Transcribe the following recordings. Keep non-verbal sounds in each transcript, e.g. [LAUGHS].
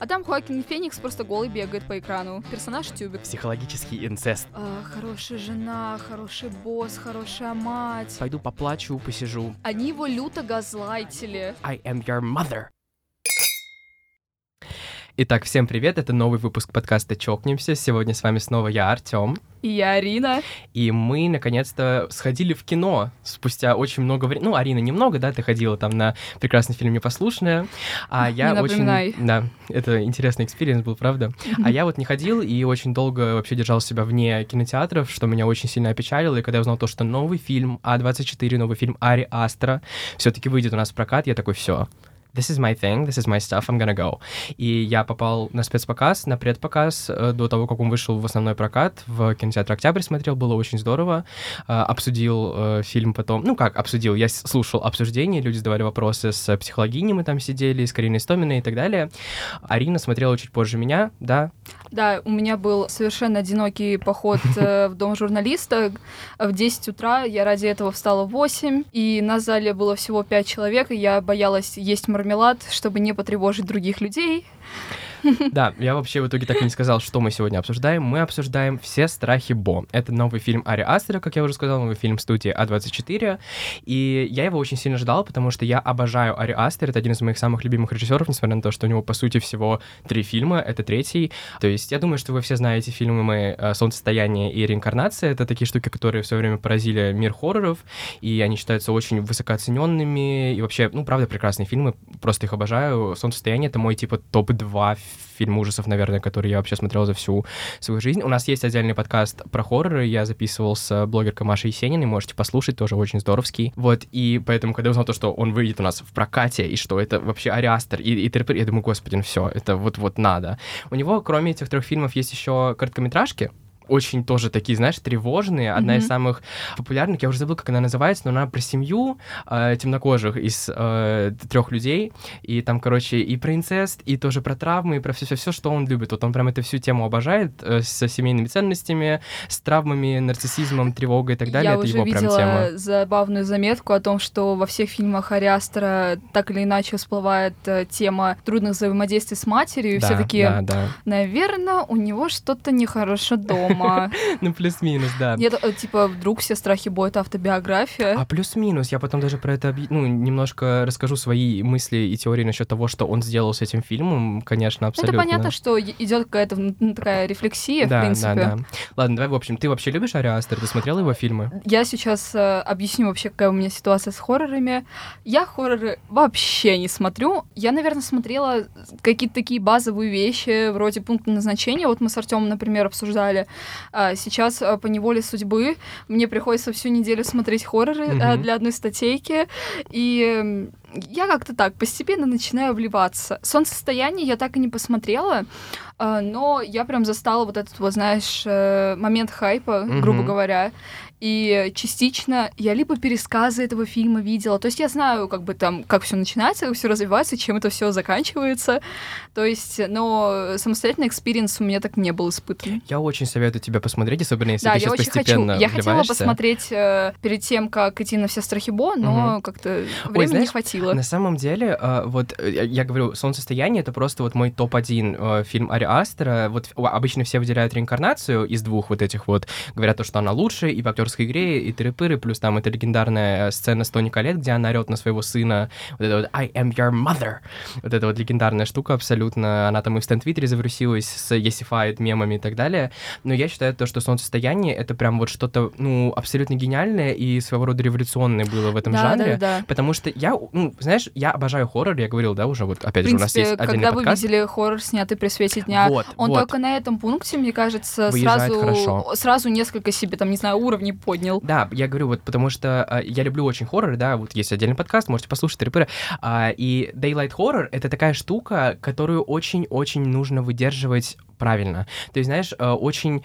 А там Хоакин Феникс просто голый бегает по экрану. Персонаж тюбик. Психологический инцест. А, хорошая жена, хороший босс, хорошая мать. Пойду поплачу, посижу. Они его люто газлайтили. I am your mother. Итак, всем привет, это новый выпуск подкаста «Чокнемся». Сегодня с вами снова я, Артем. И я Арина. И мы, наконец-то, сходили в кино спустя очень много времени. Ну, Арина немного, да, ты ходила там на прекрасный фильм «Непослушная». А [LAUGHS] я не очень... Да, это интересный experience был, правда. А я вот не ходил и очень долго вообще держал себя вне кинотеатров, что меня очень сильно опечалило. И когда я узнал то, что новый фильм A24, новый фильм Ари Астера все таки выйдет у нас в прокат, я такой, все, this is my thing, this is my stuff, I'm gonna go. И я попал на спецпоказ, на предпоказ, э, до того, как он вышел в основной прокат, в кинотеатр «Октябрь» смотрел, было очень здорово. Э, Обсудил э, фильм потом, ну как обсудил, я слушал обсуждения, люди задавали вопросы с психологиней, мы там сидели, с Кариной Стоминой и так далее. Арина смотрела чуть позже меня, да, Да, у меня был совершенно одинокий поход [LAUGHS] в дом журналиста. В 10 утра я ради этого встала в 8, и на зале было всего 5 человек, и я боялась есть мармелад, чтобы не потревожить других людей. [LAUGHS] Да, я вообще в итоге так и не сказал, что мы сегодня обсуждаем. Мы обсуждаем «Все страхи Бо». Это новый фильм Ари Астера, как я уже сказал, новый фильм студии А24. И я его очень сильно ждал, потому что я обожаю Ари Астер. Это один из моих самых любимых режиссеров, несмотря на то, что у него, по сути, всего три фильма. Это третий. То есть я думаю, что вы все знаете фильмы э, «Солнцестояние» и «Реинкарнация». Это такие штуки, которые в свое время поразили мир хорроров, и они считаются очень высокооцененными. И вообще, ну, правда, прекрасные фильмы. Просто их обожаю. «Солнцестояние» — это мой, типа, топ-2 фильм ужасов, наверное, который я вообще смотрел за всю свою жизнь. У нас есть отдельный подкаст про хорроры, я записывал с блогеркой Машей Есениной, можете послушать, тоже очень здоровский. Вот, и поэтому, когда я узнал то, что он выйдет у нас в прокате, и что это вообще Ариастер и, и Терпер, я думаю, господи, ну все, это вот-вот надо. У него, кроме этих трех фильмов, есть еще короткометражки, очень тоже такие, знаешь, тревожные. Одна из Мгм. самых популярных, я уже забыл, как она называется, но она про семью э, темнокожих из трех людей. И там, короче, и про инцест, и тоже про травмы, и про все-все-все, что он любит. Вот он прям эту всю тему обожает э, со семейными ценностями, с травмами, нарциссизмом, тревогой и так далее. Я Это уже его прям видела тема. забавную заметку о том, что во всех фильмах Ариастера так или иначе всплывает э, тема трудных взаимодействий с матерью, и Да, все такие, да, да. наверное, у него что-то нехорошо дома. [LAUGHS] Ну, плюс-минус, да. Нет, э, типа, вдруг все страхи Бо — это автобиография. А плюс-минус, я потом даже про это, ну, немножко расскажу свои мысли и теории насчет того, что он сделал с этим фильмом, конечно, Ну, абсолютно. Это понятно, что идет какая-то такая рефлексия, да, в принципе. Да, да. Ладно, давай, в общем, ты вообще любишь Ари Астер? Ты смотрел его фильмы? Я сейчас э, объясню вообще, какая у меня ситуация с хоррорами. Я хорроры вообще не смотрю. Я, наверное, смотрела какие-то такие базовые вещи, вроде пункта назначения. Вот мы с Артемом, например, обсуждали. А сейчас э, по неволе судьбы мне приходится всю неделю смотреть хорроры Мгм. для одной статейки. И я как-то так постепенно начинаю вливаться. Солнцестояние я так и не посмотрела, но я прям застала вот этот, вот, знаешь, э, момент хайпа, грубо Мгм. говоря. И частично я либо пересказы этого фильма видела, то есть я знаю, как бы там, как все начинается, как все развивается, чем это все заканчивается. То есть, но самостоятельный experience у меня так не был испытан. Я очень советую тебе посмотреть, особенно если да, ты я сейчас очень хочу. постепенно Я хотела посмотреть э, перед тем, как идти на все страхи Бо, но Мгм. как-то времени знаешь, не хватило. На самом деле, э, вот э, я я говорю, «Солнцестояние» — это просто вот мой топ-1 э, фильм Ари Астера. Вот обычно все выделяют «Реинкарнацию» из двух вот этих вот, говорят то, что она лучше и в актерской игре, и тыры-пыры, плюс там это легендарная э, сцена с Тони Коллет, где она орет на своего сына, вот это вот «I am your mother», вот эта вот легендарная штука абсолютно, она там и в стенд-твиттере завирусилась с Yesified мемами и так далее, но я считаю то, что «Солнцестояние» — это прям вот что-то, ну, абсолютно гениальное и своего рода революционное было в этом да, жанре, да, да. Потому что я, ну, знаешь, я обожаю хоррор, я говорил, да, уже, вот опять В же, у нас есть отдельный когда вы подкаст. видели хоррор, снятый при свете дня, Вот, он вот. только на этом пункте, мне кажется, Выезжает сразу, хорошо. сразу несколько себе, там, не знаю, уровней поднял. Да, я говорю, вот потому что э, я люблю очень хорроры, да, вот есть отдельный подкаст, можете послушать тыры а, И Daylight Horror — это такая штука, которую очень-очень нужно выдерживать правильно. То есть, знаешь, э, очень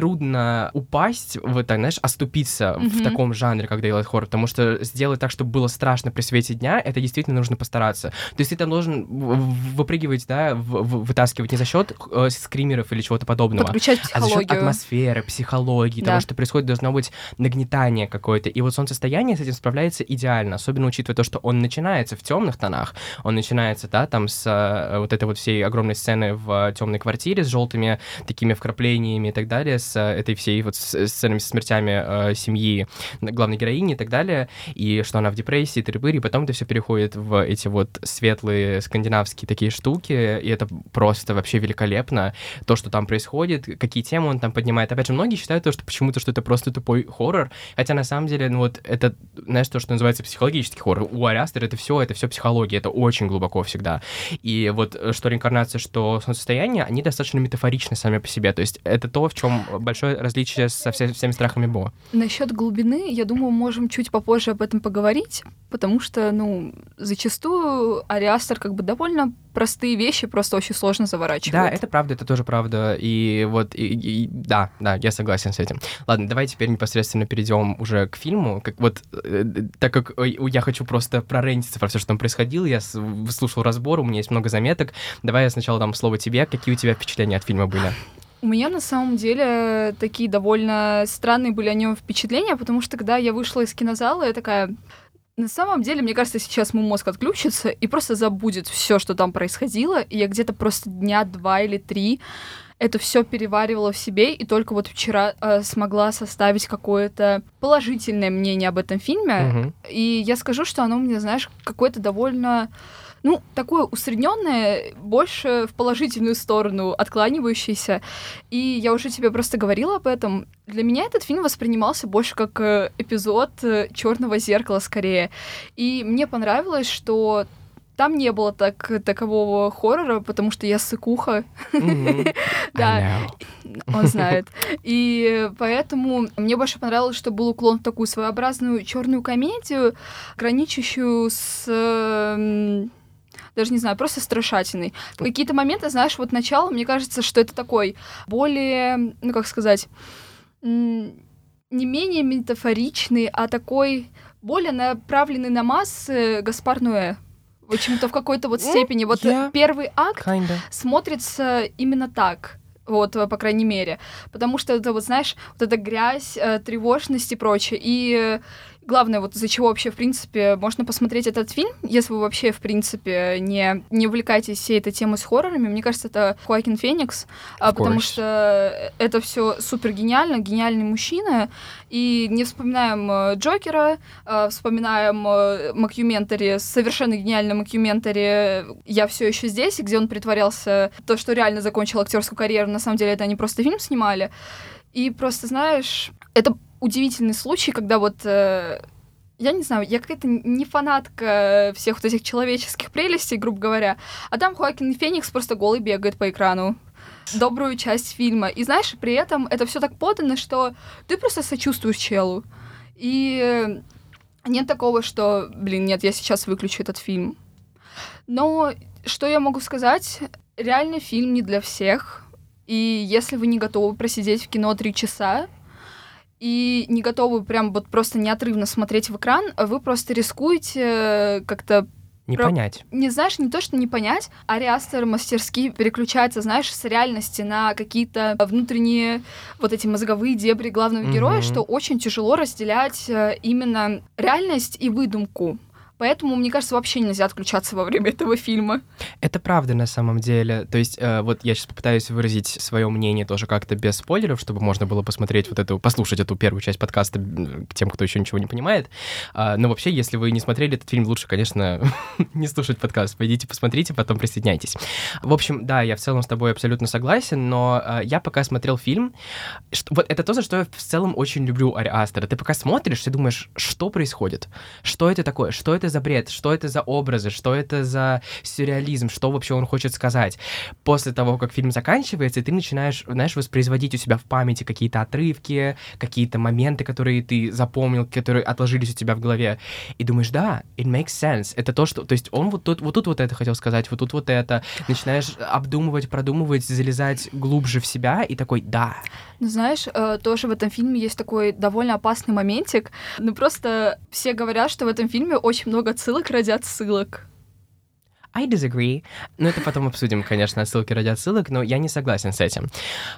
трудно упасть в это, знаешь, оступиться Мгм. в таком жанре, как делает хоррор, потому что сделать так, чтобы было страшно при свете дня, это действительно нужно постараться. То есть ты там должен выпрыгивать, да, вытаскивать не за счет э, скримеров или чего-то подобного, Подключать а за счет атмосферы, психологии, Да. того, что происходит, должно быть нагнетание какое-то. И вот солнцестояние с этим справляется идеально, особенно учитывая то, что он начинается в темных тонах. Он начинается, да, там с э, вот этой вот всей огромной сцены в темной квартире с желтыми такими вкраплениями и так далее, с э, этой всей вот с- сценами смертями э, семьи главной героини и так далее, и что она в депрессии, трибыри, и потом это все переходит в эти вот светлые скандинавские такие штуки, и это просто вообще великолепно, то, что там происходит, какие темы он там поднимает. Опять же, многие считают то, что почему-то, что это просто тупой хоррор, хотя на самом деле, ну вот это, знаешь, то, что называется психологический хоррор. У Ариастера это все, это все психология, это очень глубоко всегда. И вот э, что реинкарнация, что солнцестояние, они достаточно метафоричны сами по себе. То есть это то, в чем большое различие со все- всеми страхами Бо. Насчет глубины, я думаю, можем чуть попозже об этом поговорить, потому что, ну, зачастую Ариастер как бы довольно простые вещи просто очень сложно заворачивает. Да, это правда, это тоже правда. И вот, и, и- да, да, я согласен с этим. Ладно, давай теперь непосредственно перейдем уже к фильму. Как, вот, э, так как я хочу просто прорентиться про все, что там происходило, я слушал разбор, у меня есть много заметок. Давай я сначала дам слово тебе. Какие у тебя впечатления от фильма были? У меня на самом деле такие довольно странные были о нем впечатления, потому что когда я вышла из кинозала, я такая. На самом деле, мне кажется, сейчас мой мозг отключится и просто забудет все, что там происходило. И я где-то просто дня два или три это все переваривала в себе, и только вот вчера э, смогла составить какое-то положительное мнение об этом фильме. Мгм. И я скажу, что оно мне, знаешь, какое-то довольно, ну, такое усредненное, больше в положительную сторону откланивающееся. И я уже тебе просто говорила об этом. Для меня этот фильм воспринимался больше как э, эпизод Черного зеркала скорее. И мне понравилось, что там не было так, такового хоррора, потому что я сыкуха, Мгм. [LAUGHS] Да. Он знает. И поэтому мне больше понравилось, что был уклон в такую своеобразную черную комедию, граничащую с эм, даже не знаю, просто страшательный. В какие-то моменты, знаешь, вот начало, мне кажется, что это такой более, ну как сказать, не менее метафоричный, а такой более направленный на массы Гаспар Ноэ. Почему-то в какой-то вот Ну, степени. Вот я- первый акт Kinda. смотрится именно так. Вот, по крайней мере. Потому что это, вот, знаешь, вот эта грязь, э, тревожность и прочее. И э, главное, вот из-за чего вообще, в принципе, можно посмотреть этот фильм, если вы вообще, в принципе, не, не увлекаетесь всей этой темой с хоррорами. Мне кажется, это Хоакин Феникс, а, потому что это все супер гениально, гениальный мужчина. И не вспоминаем э, Джокера, э, вспоминаем э, Макюментари, совершенно гениальный Макюментари «Я все еще здесь», где он притворялся то, что реально закончил актерскую карьеру. На самом деле это они просто фильм снимали. И просто, знаешь, это удивительный случай, когда вот э, я не знаю, я какая-то не фанатка всех вот этих человеческих прелестей, грубо говоря, а там Хоакин Феникс просто голый бегает по экрану добрую часть фильма. И знаешь, при этом это все так подано, что ты просто сочувствуешь челу. И нет такого, что, блин, нет, я сейчас выключу этот фильм. Но что я могу сказать? Реально фильм не для всех. И если вы не готовы просидеть в кино три часа, и не готовы прям вот просто неотрывно смотреть в экран, вы просто рискуете как-то Не Про- понять. не знаешь, не то, что не понять, а Ариастер мастерски переключается, знаешь, с реальности на какие-то внутренние вот эти мозговые дебри главного Мгм. героя, что очень тяжело разделять э, именно реальность и выдумку. Поэтому, мне кажется, вообще нельзя отключаться во время этого фильма. Это правда на самом деле. То есть, э, вот я сейчас попытаюсь выразить свое мнение тоже как-то без спойлеров, чтобы можно было посмотреть вот эту, послушать эту первую часть подкаста тем, кто еще ничего не понимает. А, но вообще, если вы не смотрели этот фильм, лучше, конечно, [LAUGHS] не слушать подкаст. Пойдите посмотрите, потом присоединяйтесь. В общем, да, я в целом с тобой абсолютно согласен, но э, я пока смотрел фильм, что- вот это то, за что я в целом очень люблю Ари Астера. Ты пока смотришь, ты думаешь, что происходит? Что это такое? Что это за бред, что это за образы, что это за сюрреализм, что вообще он хочет сказать. После того, как фильм заканчивается, ты начинаешь, знаешь, воспроизводить у себя в памяти какие-то отрывки, какие-то моменты, которые ты запомнил, которые отложились у тебя в голове, и думаешь, да, it makes sense. Это то, что... То есть он вот тут вот, тут вот это хотел сказать, вот тут вот это. Начинаешь обдумывать, продумывать, залезать глубже в себя, и такой, да. Ну, знаешь, э, тоже в этом фильме есть такой довольно опасный моментик. Ну, просто все говорят, что в этом фильме очень много ссылок ради отсылок. I disagree. Ну, это потом обсудим, конечно, ссылки ради отсылок, но я не согласен с этим.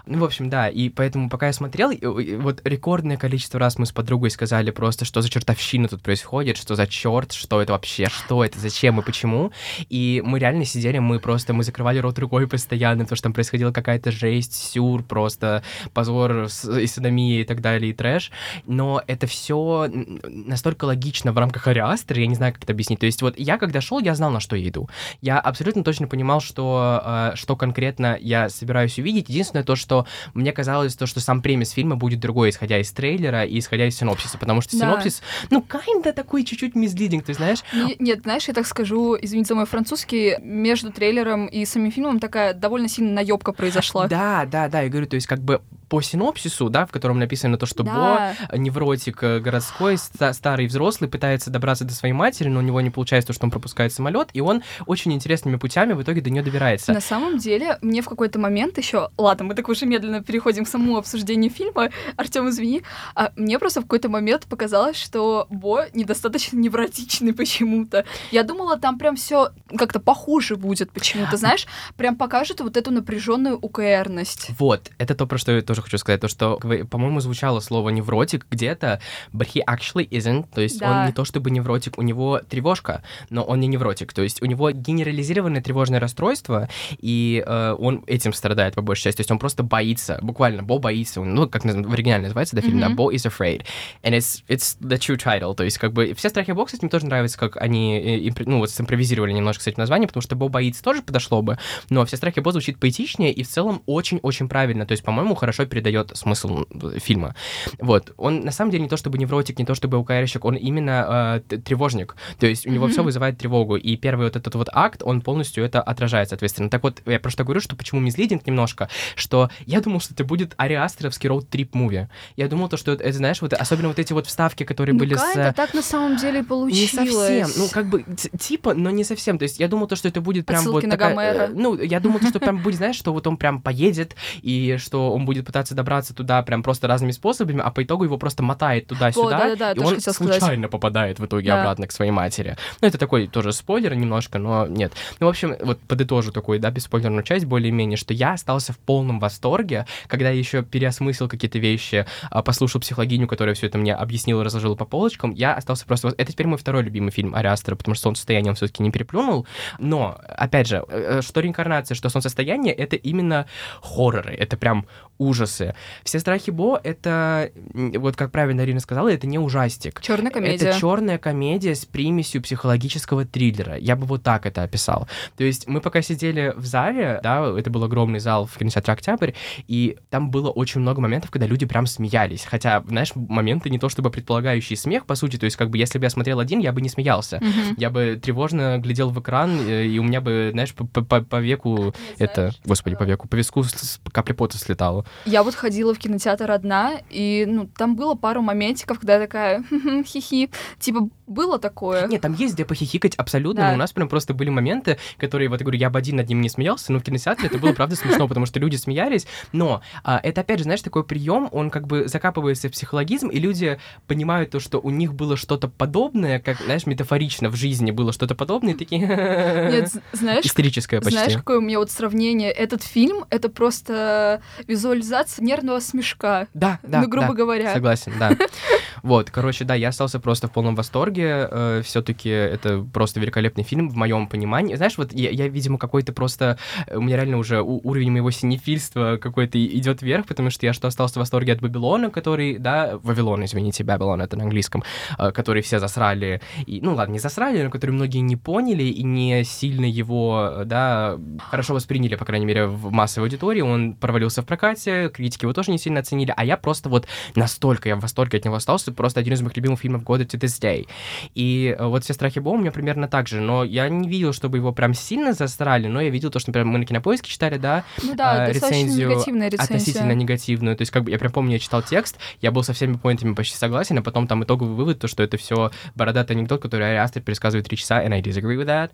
Ну, в общем, да, и поэтому, пока я смотрел, вот рекордное количество раз мы с подругой сказали просто, что за чертовщина тут происходит, что за черт, что это вообще, что это, зачем и почему. И мы реально сидели, мы просто, мы закрывали рот рукой постоянно, потому что там происходила какая-то жесть, сюр, просто позор и садомия и так далее, и трэш. Но это все настолько логично в рамках Ариастера, я не знаю, как это объяснить. То есть вот я, когда шел, я знал, на что я иду я абсолютно точно понимал, что, э, что конкретно я собираюсь увидеть. Единственное то, что мне казалось, то, что сам премис фильма будет другой, исходя из трейлера и исходя из синопсиса, потому что да. синопсис, ну, kinda такой чуть-чуть мизлидинг, ты знаешь? Не, нет, знаешь, я так скажу, извините за мой французский, между трейлером и самим фильмом такая довольно сильная наебка произошла. Да, да, да, я говорю, то есть как бы по синопсису, да, в котором написано то, что да. Бо, невротик э, городской, старый взрослый, пытается добраться до своей матери, но у него не получается то, что он пропускает самолет, и он очень интересными путями в итоге до нее добирается. На самом деле, мне в какой-то момент еще, ладно, мы так уже медленно переходим к самому обсуждению фильма, Артем, извини, а мне просто в какой-то момент показалось, что Бо недостаточно невротичный [LAUGHS] почему-то. Я думала, там прям все как-то похуже будет почему-то, знаешь, прям покажет вот эту напряженную УКРность. Вот, это то, про что я тоже хочу сказать, то, что, по-моему, звучало слово невротик где-то, but he actually isn't, то есть да. он не то чтобы невротик, у него тревожка, но он не невротик, то есть у него генерализированное тревожное расстройство, и э, он этим страдает по большей части. То есть он просто боится, буквально, Бо боится, ну, как в оригинале называется, да, фильм, mm-hmm. да, Бо is afraid. And it's, it's the true title. То есть, как бы, все страхи Бо, кстати, мне тоже нравится, как они, э, ну, вот симпровизировали немножко с этим названием, потому что Бо боится тоже подошло бы, но все страхи Бо звучит поэтичнее и в целом очень-очень правильно. То есть, по-моему, хорошо передает смысл фильма. Вот. Он, на самом деле, не то чтобы невротик, не то чтобы укорящик, он именно э, тревожник. То есть, у него mm-hmm. все вызывает тревогу. И первый вот этот вот акт, он полностью это отражает, соответственно. Так вот, я просто говорю, что почему мизлидинг немножко, что я думал, что это будет ариастеровский роуд-трип-муви. Я думал, то, что это, знаешь, вот особенно вот эти вот вставки, которые ну, были с... это так на самом деле получилось. Не совсем, ну, как бы, типа, но не совсем. То есть я думал, то, что это будет прям Отсылки вот такая... Гомера. Ну, я думал, то, что прям будет, знаешь, что вот он прям поедет, и что он будет пытаться добраться туда прям просто разными способами, а по итогу его просто мотает туда-сюда, да, да, и он случайно сказать. попадает в итоге да. обратно к своей матери. Ну, это такой тоже спойлер немножко, но нет. Ну, в общем, вот подытожу такую, да, бесспойлерную часть более-менее, что я остался в полном восторге, когда я еще переосмыслил какие-то вещи, а, послушал психологиню, которая все это мне объяснила, разложила по полочкам, я остался просто... Это теперь мой второй любимый фильм Ариастера, потому что «Солнцестояние» он все-таки не переплюнул, но, опять же, э, э, что реинкарнация, что «Солнцестояние» — это именно хорроры, это прям ужасы. Все страхи Бо — это, вот как правильно Арина сказала, это не ужастик. Черная комедия. Это черная комедия с примесью психологического триллера. Я бы вот так это описал. То есть мы пока сидели в зале, да, это был огромный зал в кинотеатре «Октябрь», и там было очень много моментов, когда люди прям смеялись. Хотя, знаешь, моменты не то чтобы предполагающие смех, по сути, то есть как бы если бы я смотрел один, я бы не смеялся. Mm-hmm. Я бы тревожно глядел в экран, э, и у меня бы, знаешь, по, по, по веку не это... Знаешь, господи, по веку, по виску капля пота слетала. Я вот ходила в кинотеатр одна, и, ну, там было пару моментиков, когда я такая, [LAUGHS] хихи, типа, было такое. Нет, там есть где похихикать абсолютно, да. но у нас прям просто были моменты, которые, вот я говорю, я бы один над ним не смеялся, но в кинотеатре это было правда смешно, потому что люди смеялись, но а, это опять же, знаешь, такой прием, он как бы закапывается в психологизм, и люди понимают то, что у них было что-то подобное, как, знаешь, метафорично в жизни было что-то подобное, и такие... Нет, знаешь... Истерическое почти. Знаешь, какое у меня вот сравнение? Этот фильм — это просто визуализация нервного смешка. Да, да, Ну, грубо да, говоря. Согласен, да. [LAUGHS] Вот, короче, да, я остался просто в полном восторге. Э, Все-таки это просто великолепный фильм в моем понимании. Знаешь, вот я, я видимо, какой-то просто... У меня реально уже уровень моего синефильства какой-то идет вверх, потому что я что остался в восторге от Бабилона, который, да, Вавилон, извините, Бабилон, это на английском, э, который все засрали. И, ну ладно, не засрали, но который многие не поняли и не сильно его, да, хорошо восприняли, по крайней мере, в массовой аудитории. Он провалился в прокате, критики его тоже не сильно оценили, а я просто вот настолько я в восторге от него остался, просто один из моих любимых фильмов года to this day. И э, вот «Все страхи Бо» у меня примерно так же, но я не видел, чтобы его прям сильно засрали, но я видел то, что, например, мы на Кинопоиске читали, да, Ну да, э, рецензию негативная относительно рецензия. негативную. То есть, как бы я прям помню, я читал текст, я был со всеми поинтами почти согласен, а потом там итоговый вывод, то, что это все бородатый анекдот, который Ари Астер пересказывает три часа, and I disagree with that.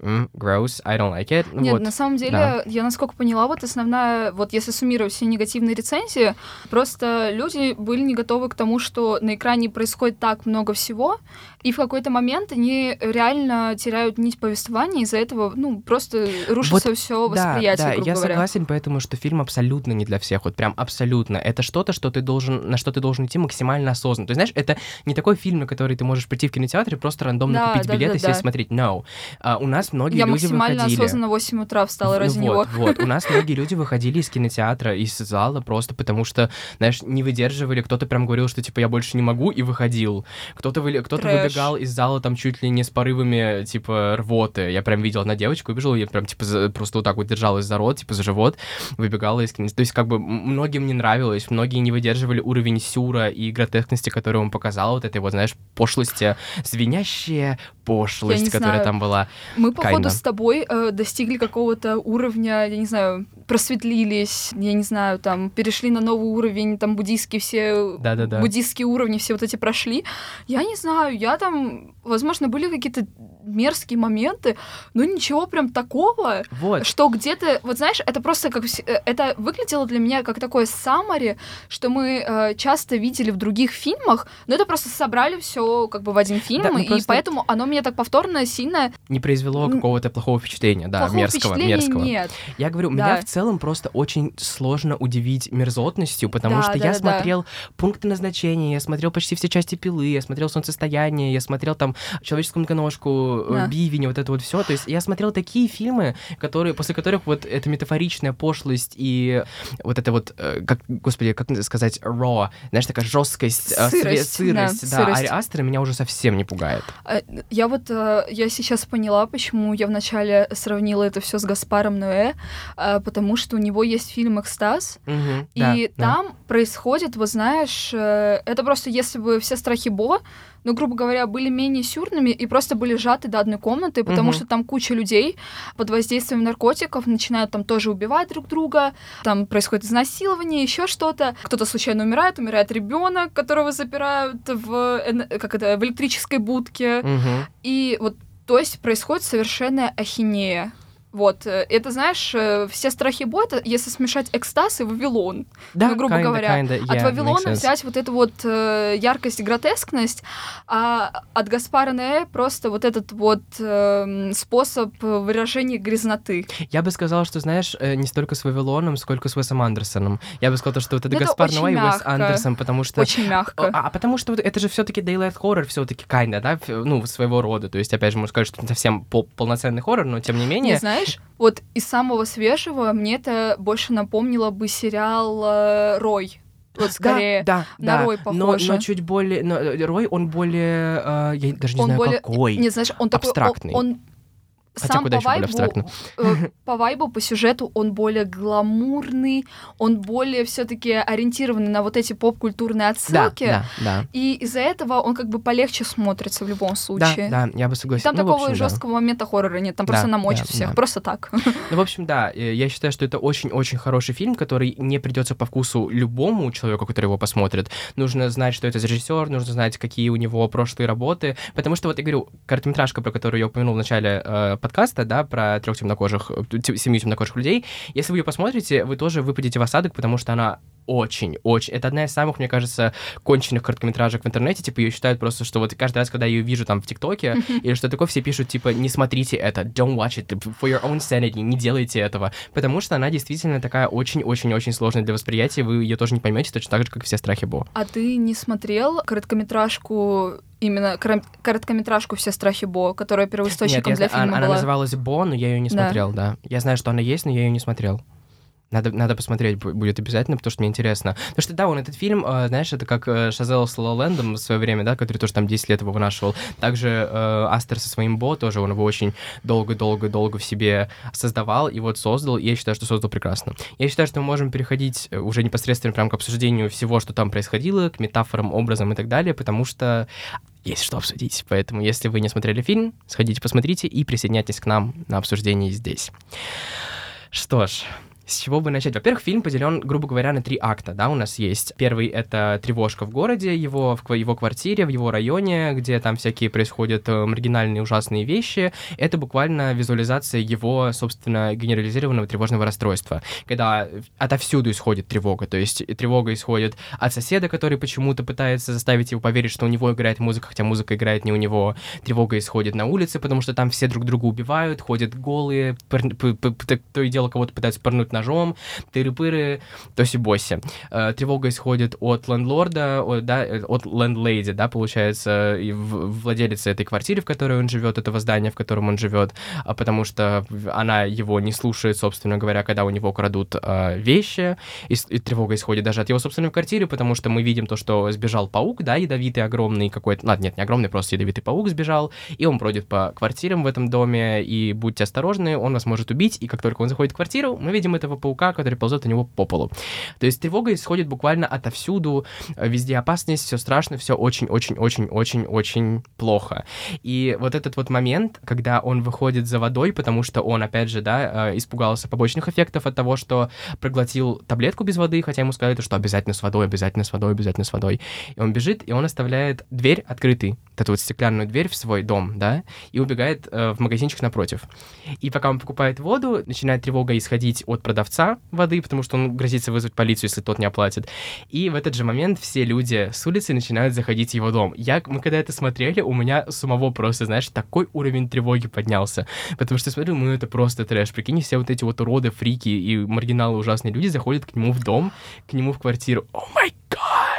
Mm, gross, I don't like it. Нет, вот. на самом деле, да. я насколько поняла, вот основная, вот если суммировать все негативные рецензии, просто люди были не готовы к тому, что на экране происходит так много всего, и в какой-то момент они реально теряют нить повествования, из-за этого, ну, просто рушится все Да, восприятие, да, грубо я говоря. согласен, поэтому что фильм абсолютно не для всех, вот прям абсолютно. Это что-то, что ты должен, на что ты должен идти максимально осознанно. То есть, знаешь, это не такой фильм, на который ты можешь прийти в кинотеатр и просто рандомно Да, купить да, билет да, и сесть да. смотреть. No. А, у нас многие Я люди максимально выходили. осознанно в 8 утра встала ради вот, него. Вот, у нас многие [LAUGHS] люди выходили из кинотеатра, из зала просто потому что, знаешь, не выдерживали. Кто-то прям говорил, что типа я больше не могу и выходил. Кто-то кто-то Трэш. выбегал из зала там чуть ли не с порывами типа рвоты. Я прям видел одна девочка убежала, я прям типа за- просто вот так вот держалась за рот, типа за живот, выбегала из кинотеатра. То есть как бы многим не нравилось, многие не выдерживали уровень сюра и гротескности, который он показал, вот этой вот, знаешь, пошлости, звенящая пошлость, которая знаю. там была. Мы, походу, Kinda. с тобой э, достигли какого-то уровня, я не знаю, просветлились, я не знаю, там, перешли на новый уровень, там, буддийские все, Да-да-да. буддийские уровни все вот эти прошли. Я не знаю, я там, возможно, были какие-то мерзкие моменты, но ничего прям такого, Вот. что где-то, вот знаешь, это просто как, э, это выглядело для меня как такое саммари, что мы э, часто видели в других фильмах, но это просто собрали все как бы в один фильм, Да, ну и просто- поэтому оно меня так повторно сильно не произвело какого-то плохого впечатления, да, плохого мерзкого, впечатления мерзкого. нет. Я говорю, Да. меня в целом просто очень сложно удивить мерзотностью, потому Да, что да, я да. смотрел пункты назначения, я смотрел почти все части пилы, я смотрел солнцестояние, я смотрел там человеческую многоножку, э, Да. бивень, вот это вот все. То есть я смотрел такие фильмы, которые, после которых вот эта метафоричная пошлость и вот это вот, э, как, господи, как сказать, raw, знаешь, такая жесткость, э, све- Сырость, сырость, да, да, сырость. Ари Астера меня уже совсем не пугает. А, Я вот, э, я сейчас поняла, почему я вначале сравнила это все с Гаспаром Ноэ, а, потому что у него есть фильм «Экстаз», Мгм, и да, да. там происходит, вот знаешь, э, это просто если бы все страхи Бо, ну, грубо говоря, были менее сюрными и просто были сжаты до одной комнаты, потому Мгм. что там куча людей под воздействием наркотиков начинают там тоже убивать друг друга, там происходит изнасилование, еще что-то. Кто-то случайно умирает, умирает ребенок, которого запирают в, как это, в электрической будке. Мгм. И вот, то есть происходит совершенная ахинея. Вот, э, это, знаешь, э, все страхи Бо, это если смешать экстаз и Вавилон. Да, ну, грубо kinda, говоря, kinda, От yeah, Вавилона makes sense. взять вот эту вот э, яркость и гротескность, а от Гаспара Ноэ просто вот этот вот эм, способ выражения грязноты. Я бы сказала, что, знаешь, э, не столько с Вавилоном, сколько с Уэсом Андерсоном. Я бы сказала, что вот это Ну, это Гаспар Ноэ и Уэс. Андерсон, потому что... Очень мягко. А, а потому что вот это же все-таки Daylight Horror, все-таки kinda, да, ну, своего рода. То есть, опять же, можно сказать, что это не совсем пол- полноценный хоррор, но тем не Не менее... знаешь, вот из самого свежего мне это больше напомнило бы сериал э, Рой. Вот скорее. да, на да, Рой но, похоже. но чуть более... Но, Рой, он более... э, я даже не он знаю, более, какой. Не, знаешь, он такой, он- Абстрактный. Он, Хотя сам куда по вайбу, э, по вайбу, по сюжету он более гламурный, он более все-таки ориентированный на вот эти поп-культурные Да, отсылки. да, да. И из-за этого он как бы полегче смотрится в любом Да, случае. да, я бы согласился. Там Ну, такого общем, да. жесткого момента хоррора нет, там Да, просто намочат да, всех, да. просто так. Ну, в общем, да, э, я считаю, что это очень-очень хороший фильм, который не придется по вкусу любому человеку, который его посмотрит. Нужно знать, что это за режиссер, нужно знать, какие у него прошлые работы. Потому что, вот я говорю, короткометражка, про которую я упомянул в начале э, подкаста, да, про трех темнокожих, э, семью темнокожих людей, если вы ее посмотрите, вы тоже выпадете в осадок, потому что она очень-очень... Это одна из самых, мне кажется, конченных короткометражек в интернете. Типа, ее считают просто, что вот каждый раз, когда я ее вижу там в ТикТоке или что такое, все пишут, типа, не смотрите это, don't watch it, for your own sanity, не делайте этого. Потому что она действительно такая очень-очень-очень сложная для восприятия, вы ее тоже не поймете, точно так же, как и все страхи Бо. А ты не смотрел короткометражку, именно кор- короткометражку «Все страхи Бо», которая Нет, первоисточником я для она, фильма она была? называлась Бо, но я ее не Да. смотрел, да. Я знаю, что она есть, но я ее не смотрел. Надо, надо посмотреть будет обязательно, потому что мне интересно. Потому что, да, он этот фильм, э, знаешь, это как э, Шазел с Лолендом в свое время, да, который тоже там 10 лет его вынашивал. Также э, Астер со своим Бо тоже, он его очень долго-долго-долго в себе создавал и вот создал, и я считаю, что создал прекрасно. Я считаю, что мы можем переходить э, уже непосредственно прям к обсуждению всего, что там происходило, к метафорам, образам и так далее, потому что есть что обсудить. Поэтому, если вы не смотрели фильм, сходите, посмотрите и присоединяйтесь к нам на обсуждении здесь. Что ж, с чего бы начать? Во-первых, фильм поделен, грубо говоря, на три акта, да, у нас есть. Первый — это тревожка в городе, его, в его квартире, в его районе, где там всякие происходят э, маргинальные ужасные вещи. Это буквально визуализация его, собственно, генерализированного тревожного расстройства, когда отовсюду исходит тревога, то есть тревога исходит от соседа, который почему-то пытается заставить его поверить, что у него играет музыка, хотя музыка играет не у него. Тревога исходит на улице, потому что там все друг друга убивают, ходят голые, то и дело кого-то пытаются порнуть на ножом, тыры-пыры, тоси-боси. Э, тревога исходит от лендлорда, от, да, э, от лендлейди, да, получается, и владелица этой квартиры, в которой он живет, этого здания, в котором он живет, а потому что она его не слушает, собственно говоря, когда у него крадут э, вещи, и, тревога исходит даже от его собственной квартиры, потому что мы видим то, что сбежал паук, да, ядовитый, огромный какой-то, ладно, нет, не огромный, просто ядовитый паук сбежал, и он бродит по квартирам в этом доме, и будьте осторожны, он вас может убить, и как только он заходит в квартиру, мы видим этого паука, который ползет у него по полу. То есть тревога исходит буквально отовсюду, везде опасность, все страшно, все очень-очень-очень-очень-очень плохо. И вот этот вот момент, когда он выходит за водой, потому что он, опять же, да, э, испугался побочных эффектов от того, что проглотил таблетку без воды, хотя ему сказали, что обязательно с водой, обязательно с водой, обязательно с водой. И он бежит, и он оставляет дверь открытой, вот эту вот стеклянную дверь в свой дом, да, и убегает э, в магазинчик напротив. И пока он покупает воду, начинает тревога исходить от продавца воды, потому что он грозится вызвать полицию, если тот не оплатит. И в этот же момент все люди с улицы начинают заходить в его дом. Я, мы когда это смотрели, у меня самого просто, знаешь, такой уровень тревоги поднялся. Потому что смотрю, ну это просто трэш. Прикинь, все вот эти вот уроды, фрики и маргиналы ужасные люди заходят к нему в дом, к нему в квартиру. О май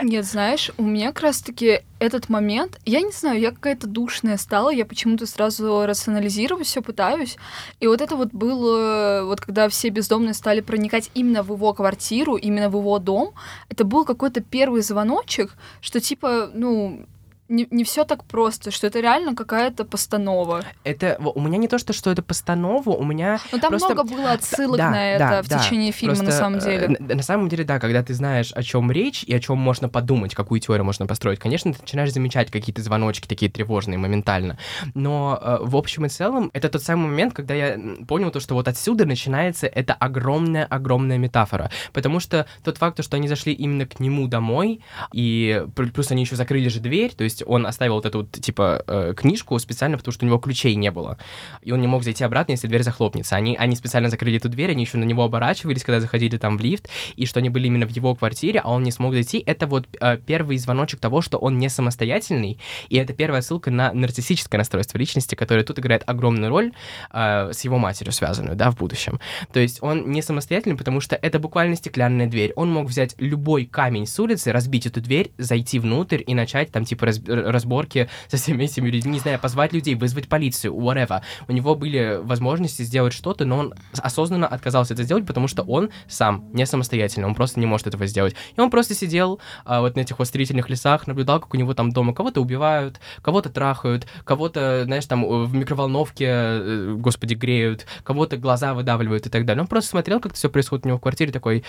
нет, знаешь, у меня как раз-таки этот момент, я не знаю, я какая-то душная стала, я почему-то сразу рационализировать все пытаюсь. И вот это вот было, вот когда все бездомные стали проникать именно в его квартиру, именно в его дом, это был какой-то первый звоночек, что типа, ну, не, не все так просто, что это реально какая-то постанова. Это у меня не то, что, что это постанова, у меня. Ну там просто... много было отсылок да, на это да, в да. течение фильма, просто, на самом деле. На, на самом деле, да, когда ты знаешь, о чем речь и о чем можно подумать, какую теорию можно построить, конечно, ты начинаешь замечать какие-то звоночки такие тревожные моментально. Но э, в общем и целом, это тот самый момент, когда я понял то, что вот отсюда начинается эта огромная-огромная метафора. Потому что тот факт, что они зашли именно к нему домой, и плюс они еще закрыли же дверь, то есть есть он оставил вот эту типа, э, книжку специально, потому что у него ключей не было. И он не мог зайти обратно, если дверь захлопнется. Они, они специально закрыли эту дверь, они еще на него оборачивались, когда заходили там в лифт, и что они были именно в его квартире, а он не смог зайти. Это вот э, первый звоночек того, что он не самостоятельный, и это первая ссылка на нарциссическое расстройство личности, которое тут играет огромную роль э, с его матерью связанную, да, в будущем. То есть он не самостоятельный, потому что это буквально стеклянная дверь. Он мог взять любой камень с улицы, разбить эту дверь, зайти внутрь и начать там, типа, разб разборки со всеми этими людьми, не знаю, позвать людей, вызвать полицию, whatever. У него были возможности сделать что-то, но он осознанно отказался это сделать, потому что он сам не самостоятельно, он просто не может этого сделать. И он просто сидел а, вот на этих вот строительных лесах, наблюдал, как у него там дома кого-то убивают, кого-то трахают, кого-то, знаешь, там в микроволновке, э, господи, греют, кого-то глаза выдавливают и так далее. Он просто смотрел, как это все происходит у него в квартире, такой,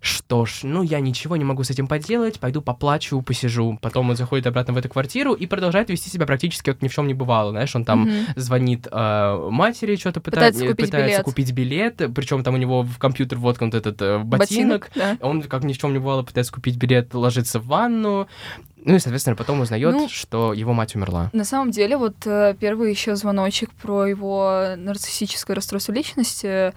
что ж, ну я ничего не могу с этим поделать, пойду поплачу, посижу. Потом он заходит обратно в эту квартиру и продолжает вести себя практически как ни в чем не бывало. Знаешь, он там mm-hmm. звонит э, матери, что-то пытается, пытается, купить, пытается билет. купить билет. Причем там у него в компьютер воткнут этот э, ботинок. ботинок да. Он как ни в чем не бывало пытается купить билет, ложится в ванну. Ну и, соответственно, потом узнает, ну, что его мать умерла. На самом деле, вот э, первый еще звоночек про его нарциссическое расстройство личности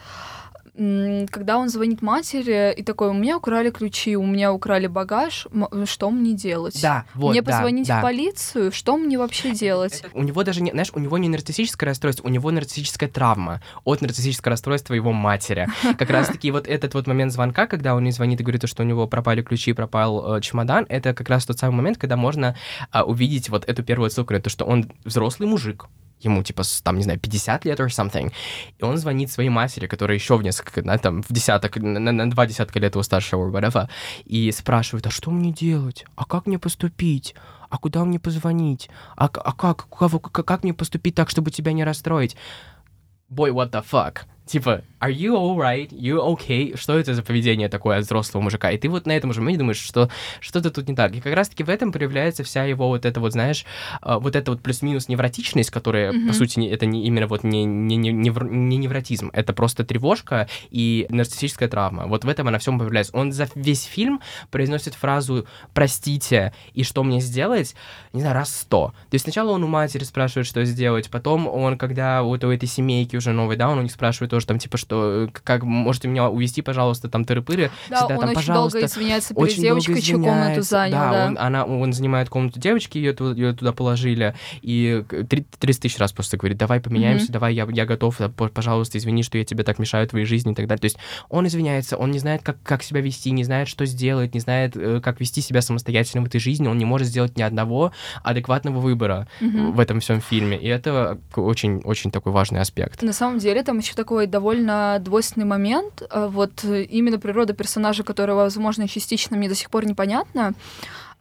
когда он звонит матери и такой, у меня украли ключи, у меня украли багаж, что мне делать? Да, вот, Мне да, позвонить да. в полицию? Что мне вообще делать? Это, у него даже, не, знаешь, у него не нарциссическое расстройство, у него нарциссическая травма от нарциссического расстройства его матери. [LAUGHS] Как раз-таки вот этот вот момент звонка, когда он не звонит и говорит, что у него пропали ключи, пропал э, чемодан, это как раз тот самый момент, когда можно э, увидеть вот эту первую ссылку, то, что он взрослый мужик, ему типа, там, не знаю, 50 лет or something, и он звонит своей матери, которая еще в несколько, на, там, в десяток, на, на два десятка лет его старше, or whatever, и спрашивает, а что мне делать? А как мне поступить? А куда мне позвонить? А, а как, как, как мне поступить так, чтобы тебя не расстроить? Boy, what the fuck? Типа, are you alright? You okay? Что это за поведение такое от взрослого мужика? И ты вот на этом же моменте думаешь, что что-то тут не так. И как раз-таки в этом проявляется вся его вот эта вот, знаешь, а, вот эта вот плюс-минус невротичность, которая, mm-hmm. по сути, это не именно вот не, не, не, не, не невротизм, это просто тревожка и нарциссическая травма. Вот в этом она всем появляется. Он за весь фильм произносит фразу «простите» и «что мне сделать?» не знаю, раз сто. То есть сначала он у матери спрашивает, что сделать, потом он, когда вот у этой семейки уже новый, да, он у них спрашивает тоже там, типа, что как можете меня увести, пожалуйста, там, тыры-пыры. Да, всегда, он там, очень долго извиняется перед очень девочкой, чью комнату занял, да. да. Он, она, он занимает комнату девочки, ее, ее туда положили, и 30 тысяч раз просто говорит, давай поменяемся, mm-hmm. давай, я, я готов, пожалуйста, извини, что я тебе так мешаю твоей жизни и так далее. То есть он извиняется, он не знает, как, как себя вести, не знает, что сделать, не знает, э, как вести себя самостоятельно в этой жизни, он не может сделать ни одного адекватного выбора mm-hmm. в этом всем фильме, и это очень-очень такой важный аспект. На самом деле там еще такой довольно двойственный момент. Э, вот именно природа персонажа, которая, возможно, частично мне до сих пор непонятна,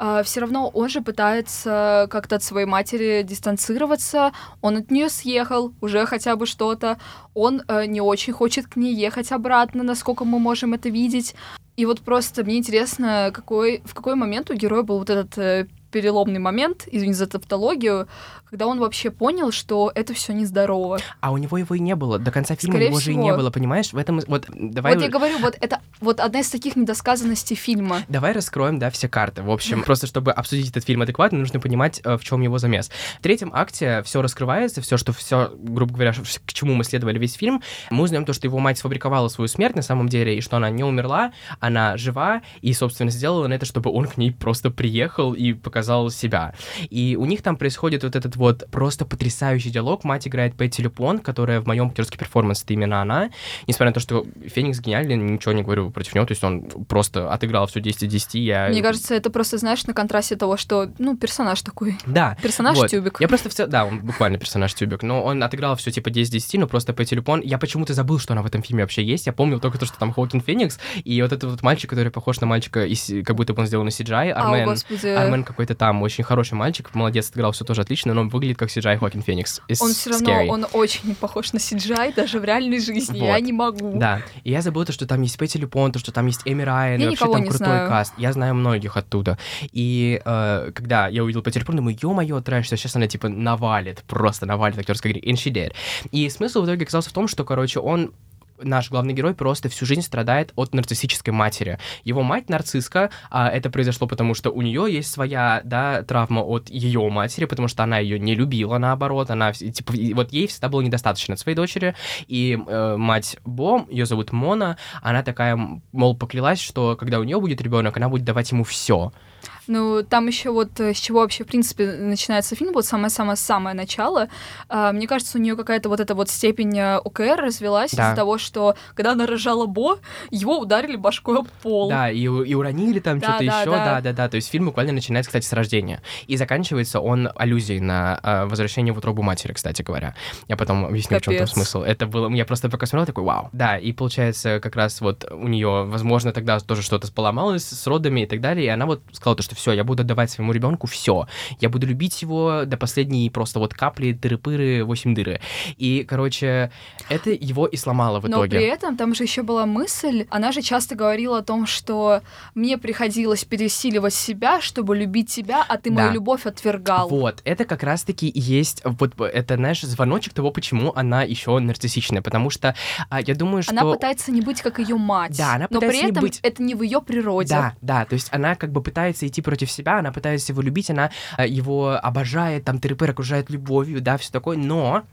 а, все равно он же пытается как-то от своей матери дистанцироваться. Он от нее съехал, уже хотя бы что-то. Он э, не очень хочет к ней ехать обратно, насколько мы можем это видеть. И вот просто мне интересно, какой, в какой момент у героя был вот этот э, переломный момент, извини за тавтологию, когда он вообще понял, что это все нездорово. А у него его и не было. До конца фильма Скорее его всего. же и не было, понимаешь? В этом вот давай. Вот я говорю, вот это вот одна из таких недосказанностей фильма. Давай раскроем, да, все карты. В общем, просто чтобы обсудить этот фильм адекватно, нужно понимать, э, в чем его замес. В третьем акте все раскрывается, все, что все, грубо говоря, к чему мы следовали весь фильм. Мы узнаем то, что его мать сфабриковала свою смерть на самом деле, и что она не умерла, она жива, и, собственно, сделала на это, чтобы он к ней просто приехал и показал себя. И у них там происходит вот этот вот просто потрясающий диалог. Мать играет Пэтти Люпон, которая в моем актерский перформанс это именно она. Несмотря на то, что Феникс гениальный, ничего не говорю против него, то есть он просто отыграл все 10 из 10. Я... Мне кажется, это просто, знаешь, на контрасте того, что, ну, персонаж такой. Да. Персонаж вот. Тюбик. Я просто все, да, он буквально персонаж Тюбик, но он отыграл все типа 10 из 10, но просто Пэтти Люпон. Я почему-то забыл, что она в этом фильме вообще есть. Я помнил только то, что там Хоакин Феникс, и вот этот вот мальчик, который похож на мальчика, из, как будто бы он сделан на CGI, Армен. А, Армен какой-то там, очень хороший мальчик, молодец, отыграл все тоже отлично, но он выглядит как CGI Хоакин Феникс. Он все равно, scary. он очень похож на CGI, даже в реальной жизни. Вот. Я не могу. Да. И я забыл то, что там есть Пэтти Люпон, то, что там есть Эми Райан, я вообще там крутой знаю. каст. Я знаю многих оттуда. И э, когда я увидел Пэтти Люпон, думаю, ё-моё, трэш, сейчас она типа навалит, просто навалит актерской игре. And she did. И смысл в итоге оказался в том, что, короче, он наш главный герой просто всю жизнь страдает от нарциссической матери. Его мать нарцисска, а это произошло потому, что у нее есть своя, да, травма от ее матери, потому что она ее не любила, наоборот, она, типа, вот ей всегда было недостаточно от своей дочери, и э, мать Бо, ее зовут Мона, она такая, мол, поклялась, что когда у нее будет ребенок, она будет давать ему все. Ну, там еще вот э, с чего вообще, в принципе, начинается фильм, вот самое-самое-самое начало. А, мне кажется, у нее какая-то вот эта вот степень э, ОКР развелась да. из-за того, что когда она рожала Бо, его ударили башкой об пол. Да, и, и уронили там да, что-то да, еще, да-да-да. То есть фильм буквально начинается, кстати, с рождения. И заканчивается он аллюзией на э, возвращение в утробу матери, кстати говоря. Я потом объясню, Капец. в чем там смысл. Это было... Я просто пока смотрел, такой, вау. Да, и получается, как раз вот у нее, возможно, тогда тоже что-то поломалось с родами и так далее, и она вот сказала то, что все, я буду отдавать своему ребенку все. Я буду любить его до последней просто вот капли, дыры-пыры, 8 дыры. И, короче, это его и сломало в итоге. Но при этом там же еще была мысль, она же часто говорила о том, что мне приходилось пересиливать себя, чтобы любить тебя, а ты да. мою любовь отвергал. Вот, это как раз-таки и есть, вот это, знаешь, звоночек того, почему она еще нарциссичная, потому что а, я думаю, что... Она пытается не быть как ее мать, да, она но при этом не быть... это не в ее природе. Да, да, то есть она как бы пытается идти против себя, она пытается его любить, она э, его обожает, там Террипер окружает любовью, да, все такое, но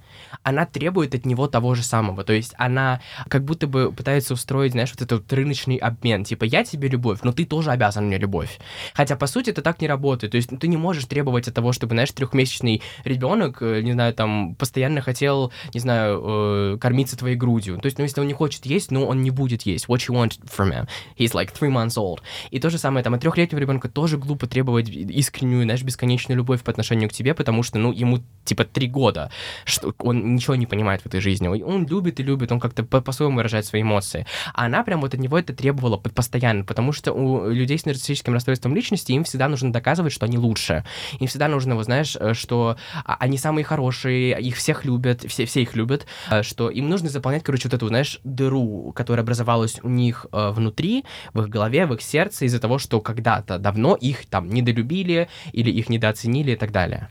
она требует от него того же самого. То есть она как будто бы пытается устроить, знаешь, вот этот рыночный обмен. Типа, я тебе любовь, но ты тоже обязан мне любовь. Хотя, по сути, это так не работает. То есть ну, ты не можешь требовать от того, чтобы, знаешь, трехмесячный ребенок, э, не знаю, там, постоянно хотел, не знаю, э, кормиться твоей грудью. То есть, ну, если он не хочет есть, ну, он не будет есть. What you want from him? He's like three months old. И то же самое, там, от трехлетнего ребенка тоже же глупо требовать искреннюю, знаешь, бесконечную любовь по отношению к тебе, потому что, ну, ему, типа, три года, что он ничего не понимает в этой жизни. Он любит и любит, он как-то по-своему выражает свои эмоции. А она прям вот от него это требовала постоянно, потому что у людей с нарциссическим расстройством личности им всегда нужно доказывать, что они лучше. Им всегда нужно, вот знаешь, э, что а, они самые хорошие, их всех любят, все, все их любят, э, что им нужно заполнять, короче, вот эту, знаешь, дыру, которая образовалась у них э, внутри, в их голове, в их сердце из-за того, что когда-то давно их там недолюбили или их недооценили и так далее.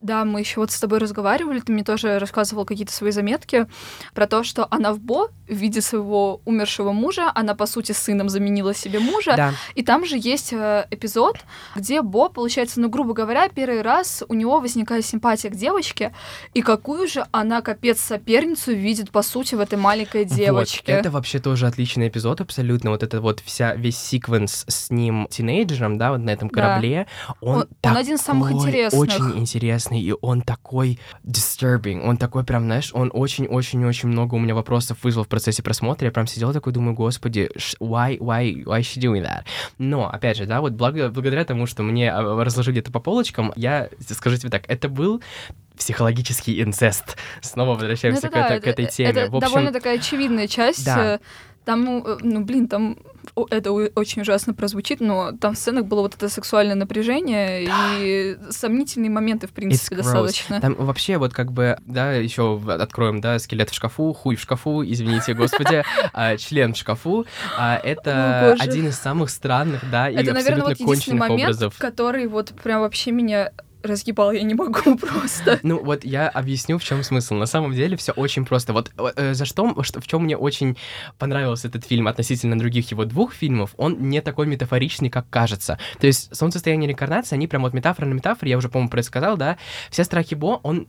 Да, мы еще вот с тобой разговаривали, ты мне тоже рассказывал какие-то свои заметки про то, что она в Бо в виде своего умершего мужа, она, по сути, сыном заменила себе мужа. Да. И там же есть э, эпизод, где Бо, получается, ну, грубо говоря, первый раз у него возникает симпатия к девочке, и какую же она, капец, соперницу видит, по сути, в этой маленькой девочке. Вот, это вообще тоже отличный эпизод, абсолютно. Вот это вот вся, весь секвенс с ним, тинейджером, да, вот на этом корабле, да. он, он, он один из самых интересных. Очень интересный интересный, и он такой disturbing, он такой прям, знаешь, он очень-очень-очень много у меня вопросов вызвал в процессе просмотра, я прям сидел такой, думаю, господи, why, why, why she doing that? Но, опять же, да, вот благо, благодаря тому, что мне а, разложили это по полочкам, я, скажу тебе так, это был психологический инцест. Снова возвращаемся ну, к, да, это, к этой теме. Это в общем, довольно такая очевидная часть. Да. Э, там, э, ну, блин, там это очень ужасно прозвучит, но там в сценах было вот это сексуальное напряжение да. и сомнительные моменты, в принципе, It's достаточно. Gross. Там вообще вот как бы, да, еще откроем, да, скелет в шкафу, хуй в шкафу, извините, господи, [LAUGHS] а, член в шкафу. А, это один из самых странных, да, и абсолютно конченных образов. который вот прям вообще меня разъебал, я не могу [LAUGHS] просто. Ну вот я объясню, в чем смысл. На самом деле все очень просто. Вот э, за что, что, в чем мне очень понравился этот фильм относительно других его двух фильмов, он не такой метафоричный, как кажется. То есть солнцестояние реинкарнации, они прям вот метафора на метафоре, я уже, по-моему, про это сказал, да, все страхи Бо, он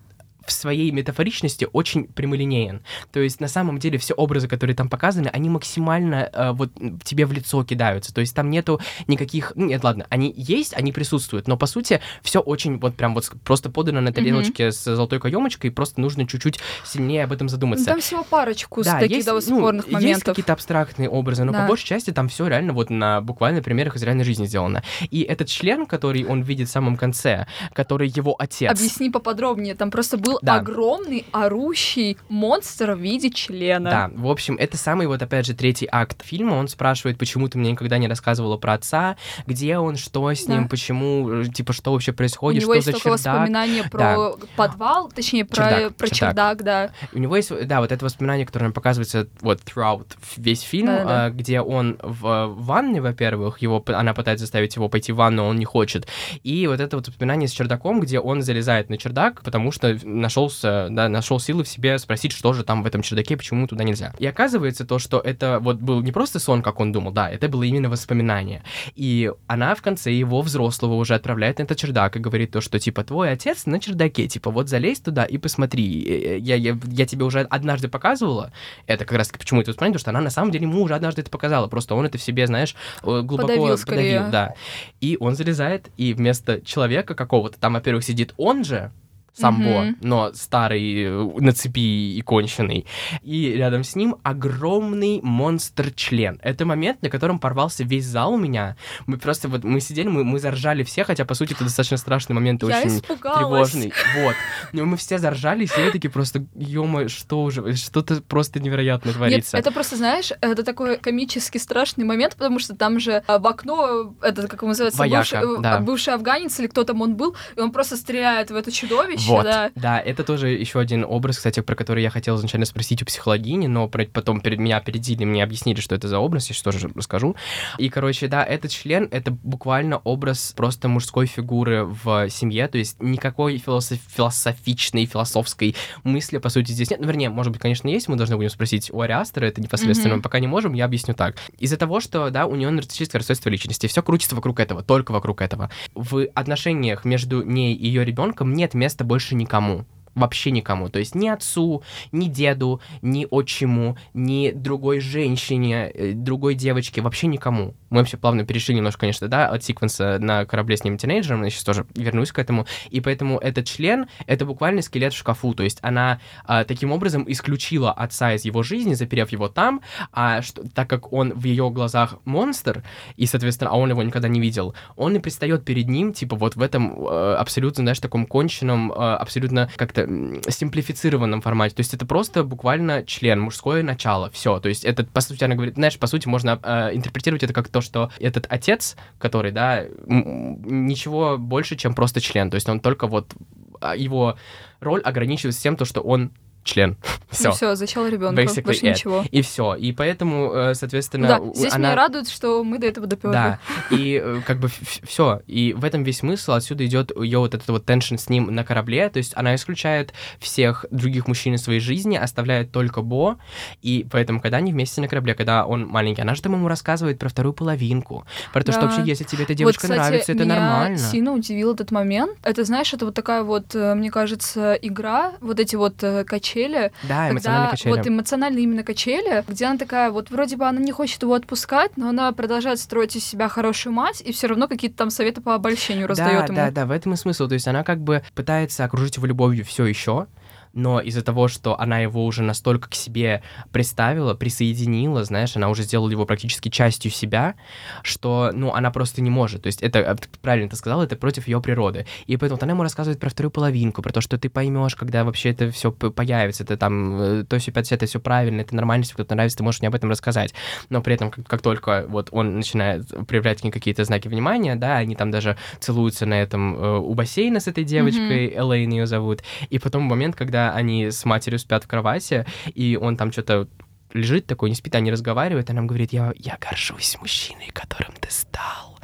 в своей метафоричности очень прямолинеен. То есть на самом деле все образы, которые там показаны, они максимально э, вот тебе в лицо кидаются. То есть там нету никаких... Ну, нет, ладно, они есть, они присутствуют, но по сути все очень вот прям вот просто подано на тарелочке mm-hmm. с золотой каемочкой, просто нужно чуть-чуть сильнее об этом задуматься. Там всего парочку да, таких есть, спорных ну, моментов. Есть какие-то абстрактные образы, но да. по большей части там все реально вот на буквально примерах из реальной жизни сделано. И этот член, который он видит в самом конце, который его отец... Объясни поподробнее, там просто был да. огромный орущий монстр в виде члена. Да, в общем, это самый вот, опять же, третий акт фильма. Он спрашивает, почему ты мне никогда не рассказывала про отца, где он, что с ним, да. почему, э, типа, что вообще происходит, У него что есть за чердак. воспоминания про да. подвал, точнее, про чердак, про чердак. чердак, да. У него есть, да, вот это воспоминание, которое нам показывается вот throughout весь фильм, да, да. А, где он в, в ванне, во-первых, его, она пытается заставить его пойти в ванну, он не хочет. И вот это вот воспоминание с чердаком, где он залезает на чердак, потому что нашелся, да, нашел силы в себе спросить, что же там в этом чердаке, почему туда нельзя. И оказывается то, что это вот был не просто сон, как он думал, да, это было именно воспоминание. И она в конце его взрослого уже отправляет на этот чердак и говорит то, что типа твой отец на чердаке, типа вот залезь туда и посмотри. Э, э, я, я, я тебе уже однажды показывала, это как раз почему это воспоминание, потому что она на самом деле ему уже однажды это показала, просто он это в себе, знаешь, глубоко подавил, подавил да. И он залезает, и вместо человека какого-то, там, во-первых, сидит он же, самбо, mm-hmm. но старый, э, на цепи и конченый. И рядом с ним огромный монстр-член. Это момент, на котором порвался весь зал у меня. Мы просто вот, мы сидели, мы, мы заржали все, хотя, по сути, это достаточно страшный момент и Я очень испугалась. тревожный. Вот. Но мы все заржали, сели такие просто, ё что уже, что-то просто невероятное творится. Нет, это просто, знаешь, это такой комически страшный момент, потому что там же а, в окно, это, как его называется, Вояка, бывший, да. бывший афганец или кто там он был, и он просто стреляет в это чудовище, вот. да. Да, это тоже еще один образ, кстати, про который я хотел изначально спросить у психологини, но потом перед меня опередили, мне объяснили, что это за образ, я сейчас тоже расскажу. И, короче, да, этот член — это буквально образ просто мужской фигуры в семье, то есть никакой философ философичной, философской мысли, по сути, здесь нет. Ну, вернее, может быть, конечно, есть, мы должны будем спросить у Ариастера, это непосредственно, mm-hmm. мы пока не можем, я объясню так. Из-за того, что, да, у нее нарциссическое расстройство личности, все крутится вокруг этого, только вокруг этого. В отношениях между ней и ее ребенком нет места больше никому. Вообще никому. То есть ни отцу, ни деду, ни отчиму, ни другой женщине, э, другой девочке, вообще никому. Мы вообще плавно перешли немножко, конечно, да, от секвенса на корабле с ним тинейджером, я сейчас тоже вернусь к этому. И поэтому этот член — это буквально скелет в шкафу. То есть она а, таким образом исключила отца из его жизни, заперев его там, а что, так как он в ее глазах монстр, и, соответственно, а он его никогда не видел, он и предстает перед ним, типа, вот в этом э, абсолютно, знаешь, таком конченном, э, абсолютно как-то симплифицированном формате. То есть это просто буквально член, мужское начало, все. То есть это, по сути, она говорит, знаешь, по сути, можно э, интерпретировать это как то, что этот отец, который, да, ничего больше, чем просто член. То есть он только вот а, его роль ограничивается тем, то, что он член. все. Ну все, зачал ребенка, больше it. ничего. И все. И поэтому, э, соответственно, да, здесь она... меня радует, что мы до этого доперли. Да. И э, как бы все. И в этом весь смысл. Отсюда идет ее вот этот вот теншн с ним на корабле. То есть она исключает всех других мужчин из своей жизни, оставляет только Бо. И поэтому, когда они вместе на корабле, когда он маленький, она же там ему рассказывает про вторую половинку, про то, да. что вообще, если тебе эта девочка вот, кстати, нравится, это меня нормально. сильно удивил этот момент. Это, знаешь, это вот такая вот, э, мне кажется, игра, вот эти вот качели качели. Да, эмоциональные качели. Вот эмоциональные именно качели, где она такая, вот вроде бы она не хочет его отпускать, но она продолжает строить из себя хорошую мать, и все равно какие-то там советы по обольщению раздает да, ему. Да, да, в этом и смысл. То есть она как бы пытается окружить его любовью все еще, но из-за того, что она его уже настолько к себе приставила, присоединила, знаешь, она уже сделала его практически частью себя, что, ну, она просто не может. То есть это, э, правильно ты сказала, это против ее природы. И поэтому она ему рассказывает про вторую половинку, про то, что ты поймешь, когда вообще это все появится, это там, э, то все 50, это все правильно, это нормально, если кто-то нравится, ты можешь мне об этом рассказать. Но при этом, как, как только вот он начинает проявлять какие-то знаки внимания, да, они там даже целуются на этом э, у бассейна с этой девочкой, mm-hmm. Элейн ее зовут, и потом момент, когда когда они с матерью спят в кровати, и он там что-то лежит такой, не спит, а не разговаривает, она нам говорит, я, я горжусь мужчиной, которым ты стал.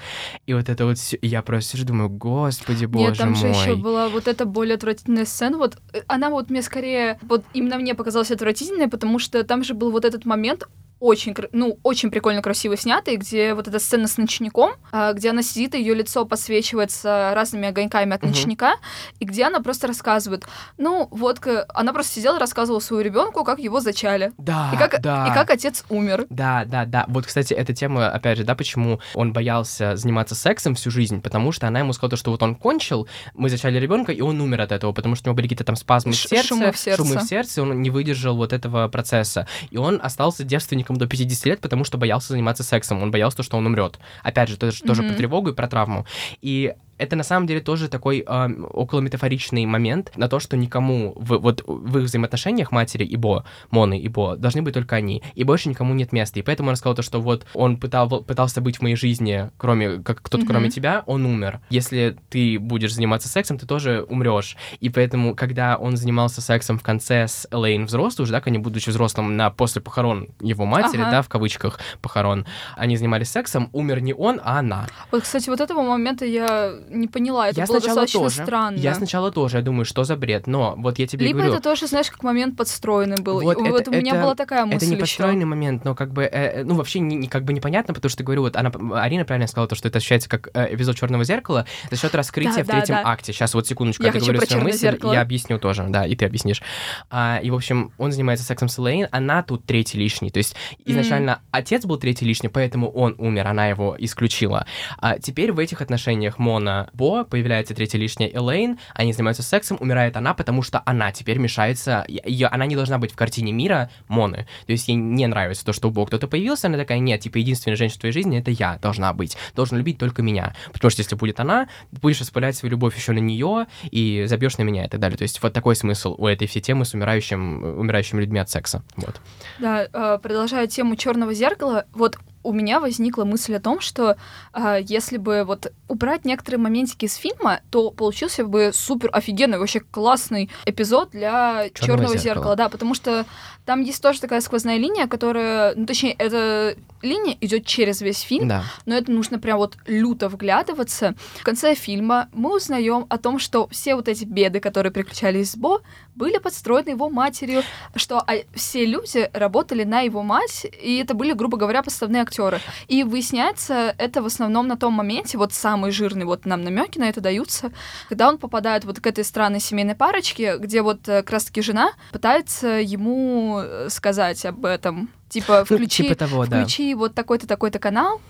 И вот это вот все, я просто сижу, думаю, господи, боже Нет, там мой. же еще была вот эта более отвратительная сцена, вот э, она вот мне скорее, вот именно мне показалась отвратительной, потому что там же был вот этот момент, очень, ну, очень прикольно красиво снятый, где вот эта сцена с ночником, а, где она сидит, ее лицо подсвечивается разными огоньками от uh-huh. ночника, и где она просто рассказывает, ну, вот, она просто сидела, рассказывала своему ребенку, как его зачали. Да, и как, да. И как отец умер. Да, да, да. Вот, кстати, эта тема, опять же, да, почему он боялся заниматься сексом всю жизнь, потому что она ему сказала, что вот он кончил, мы зачали ребенка, и он умер от этого, потому что у него были какие-то там спазмы в сердце, шумы в сердце, шумы в сердце, он не выдержал вот этого процесса, и он остался девственником человеком до 50 лет, потому что боялся заниматься сексом, он боялся, что он умрет. Опять же, тоже, mm-hmm. тоже про тревогу и про травму. И это на самом деле тоже такой э, около метафоричный момент на то, что никому в, вот в их взаимоотношениях матери и Бо, Моны и Бо должны быть только они, и больше никому нет места. И поэтому он сказал то, что вот он пытал, пытался быть в моей жизни, кроме как кто-то mm-hmm. кроме тебя, он умер. Если ты будешь заниматься сексом, ты тоже умрешь. И поэтому, когда он занимался сексом в конце с Элейн взрослый уже, да, они будучи взрослым на после похорон его матери, ага. да, в кавычках похорон, они занимались сексом, умер не он, а она. Вот, кстати, вот этого момента я не поняла. Это я было достаточно тоже, странно. Я сначала тоже, я думаю, что за бред. Но вот я тебе Либо говорю... это тоже, знаешь, как момент подстроенный был. Вот, это, вот у меня это, была такая мысль Это не подстроенный еще. момент, но как бы, э, ну, вообще не, не, как бы непонятно, потому что, говорю, вот она, Арина правильно сказала, то, что это ощущается как э, эпизод «Черного зеркала» за счет раскрытия да, в третьем да. акте. Сейчас вот секундочку, я, я говорю свою мысль, зеркало. я объясню тоже, да, и ты объяснишь. А, и, в общем, он занимается сексом с Элейн, она тут третий лишний. То есть изначально mm. отец был третий лишний, поэтому он умер, она его исключила. А теперь в этих отношениях Мона Бо появляется третья лишняя Элейн, они занимаются сексом, умирает она, потому что она теперь мешается, ее, она не должна быть в картине мира Моны. То есть ей не нравится то, что у Бога кто-то появился, она такая, нет, типа, единственная женщина в твоей жизни это я должна быть, должен любить только меня. Потому что если будет она, будешь распылять свою любовь еще на нее и забьешь на меня и так далее. То есть вот такой смысл у этой всей темы с умирающим, умирающими людьми от секса. Вот. Да, а, продолжая тему черного зеркала, вот у меня возникла мысль о том, что э, если бы вот убрать некоторые моментики из фильма, то получился бы супер офигенный, вообще классный эпизод для Черного зеркала. зеркала, да, потому что там есть тоже такая сквозная линия, которая, ну точнее, это линия идет через весь фильм, Да. но это нужно прям вот люто вглядываться. В конце фильма мы узнаем о том, что все вот эти беды, которые приключались с Бо, были подстроены его матерью, что а, все люди работали на его мать, и это были, грубо говоря, подставные актеры. И выясняется это в основном на том моменте, вот самый жирный, вот нам намеки на это даются, когда он попадает вот к этой странной семейной парочке, где вот э, как раз-таки жена пытается ему э, сказать об этом. Типа, Ну, включи, типа того, да. включи вот такой-то, такой-то канал,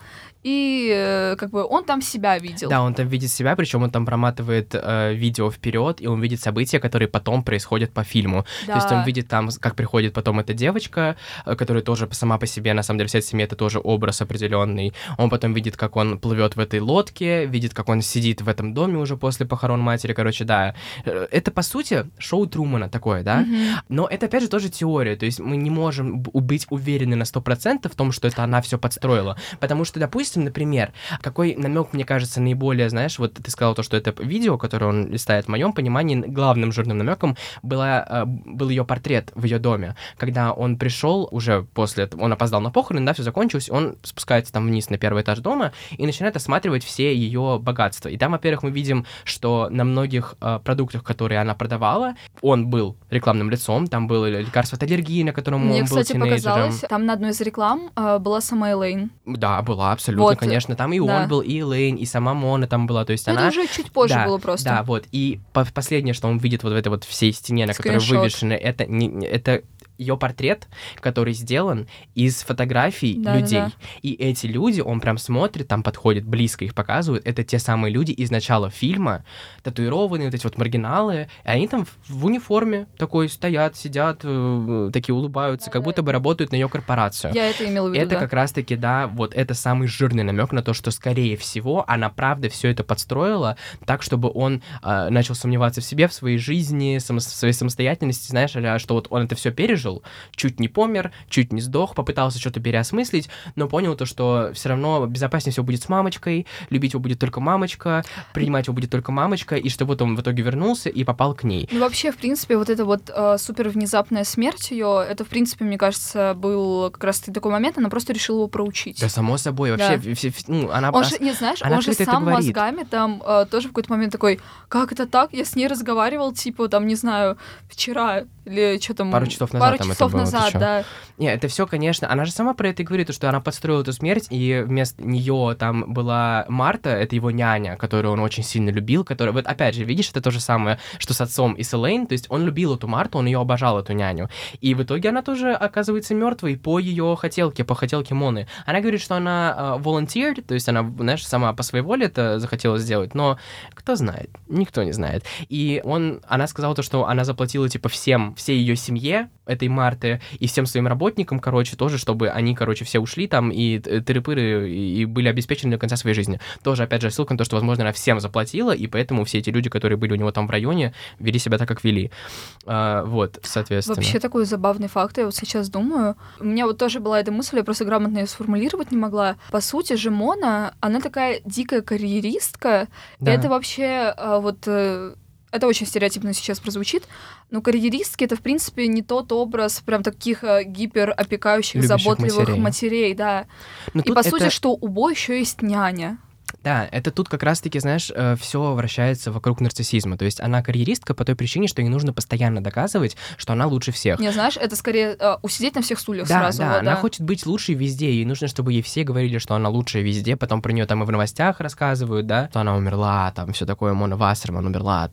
и э, как бы он там себя видел. Да, он там видит себя, причем он там проматывает э, видео вперед, и он видит события, которые потом происходят по фильму. То есть он Да. видит там, как приходит потом эта девочка, э, которая тоже сама по себе, на самом деле, вся эта семья это тоже образ определенный. Он потом видит, как он плывет в этой лодке, видит, как он сидит в этом доме уже после похорон матери. Короче, да. Э, Это, по сути, шоу Трумана такое, да? Мгм. Но это, опять же, тоже теория. То есть мы не можем быть уверены на 100% в том, что это она все подстроила. Потому что, допустим, например, какой намек, мне кажется, наиболее, знаешь, вот ты сказал то, что это видео, которое он листает, в моем понимании, главным жирным намеком была, э, был ее портрет в ее доме. Когда он пришел уже после он опоздал на похороны, да, все закончилось, он спускается там вниз на первый этаж дома и начинает осматривать все ее богатства. И там, во-первых, мы видим, что на многих э, продуктах, которые она продавала, он был рекламным лицом, там было лекарство от аллергии, на котором Мне, он был кстати, тинейджером. показалось, там на одной из реклам э, была сама Элейн. Да, была, абсолютно, Вот, конечно. Там и да. он был, и Элейн, и сама Мона там была. То есть Но она... Это уже чуть позже да, было просто. Да, вот. И по- последнее, что он видит вот в этой вот всей стене, на которой Скриншот. вывешены, это, не- это ее портрет, который сделан из фотографий Да-да-да. людей. И эти люди, он прям смотрит, там подходит, близко их показывают, это те самые люди из начала фильма, татуированные, вот эти вот маргиналы, и они там в, униформе такой стоят, сидят, э, такие улыбаются, как будто бы работают на ее корпорацию. Я это имела в виду, Это да. как раз-таки, да, вот это самый жирный намек на то, что, скорее всего, она правда все это подстроила так, чтобы он а, начал сомневаться в себе, в своей жизни, само- в своей самостоятельности, знаешь, что вот он это все пережил, чуть не помер, чуть не сдох, попытался что-то переосмыслить, но понял то, что все равно безопаснее всего будет с мамочкой, любить его будет только мамочка, принимать его будет только мамочка, и что вот он в итоге вернулся и попал к ней. Ну, вообще, в принципе, вот эта вот э, супер внезапная смерть ее, это, в принципе, мне кажется, был как раз такой момент, она просто решила его проучить. Да, само собой, вообще, Да. все- все- ну, она... Он же, не знаешь, она он же это сам говорит. мозгами там э, тоже в какой-то момент такой, как это так? Я с ней разговаривал, типа, там, не знаю, вчера или что там... Пару часов назад Пару там это часов было, ты назад, да. Не, это все, конечно, она же сама про это и говорит, что она подстроила эту смерть, и вместо нее там была Марта, это его няня, которую он очень сильно любил, которая, вот опять же, видишь, это то же самое, что с отцом и с Элейн, то есть он любил эту Марту, он ее обожал, эту няню, и в итоге она тоже оказывается мертвой по ее хотелке, по хотелке Моны. Она говорит, что она э, volunteered, то есть она, знаешь, сама по своей воле это захотела сделать, но кто знает, никто не знает. И он, она сказала то, что она заплатила, типа, всем, всей ее семье, этой Марты, и всем своим работникам, короче, тоже, чтобы они, короче, все ушли там и т- тыры-пыры, и и были обеспечены до конца своей жизни. Тоже, опять же, ссылка на то, что, возможно, она всем заплатила, и поэтому все эти люди, которые были у него там в районе, вели себя так, как вели. А, вот, соответственно. Вообще такой забавный факт, я вот сейчас думаю. У меня вот тоже была эта мысль, я просто грамотно ее сформулировать не могла. По сути же Мона, она такая дикая карьеристка, Да. и это вообще а, вот... это очень стереотипно сейчас прозвучит, но карьеристки это, в принципе, не тот образ прям таких э, гиперопекающих, Любящих заботливых матерей. матерей, да. Но И по это- сути, что у Бо еще есть няня. Да, это тут как раз-таки, знаешь, все вращается вокруг нарциссизма. То есть она карьеристка по той причине, что ей нужно постоянно доказывать, что она лучше всех. Не знаешь, это скорее э, усидеть на всех стульях Да, сразу. да, вот, она хочет быть лучшей везде, ей нужно, чтобы ей все говорили, что она лучшая везде, потом про нее там и в новостях рассказывают, да, что она умерла, там все такое, Мона Вассерман умерла,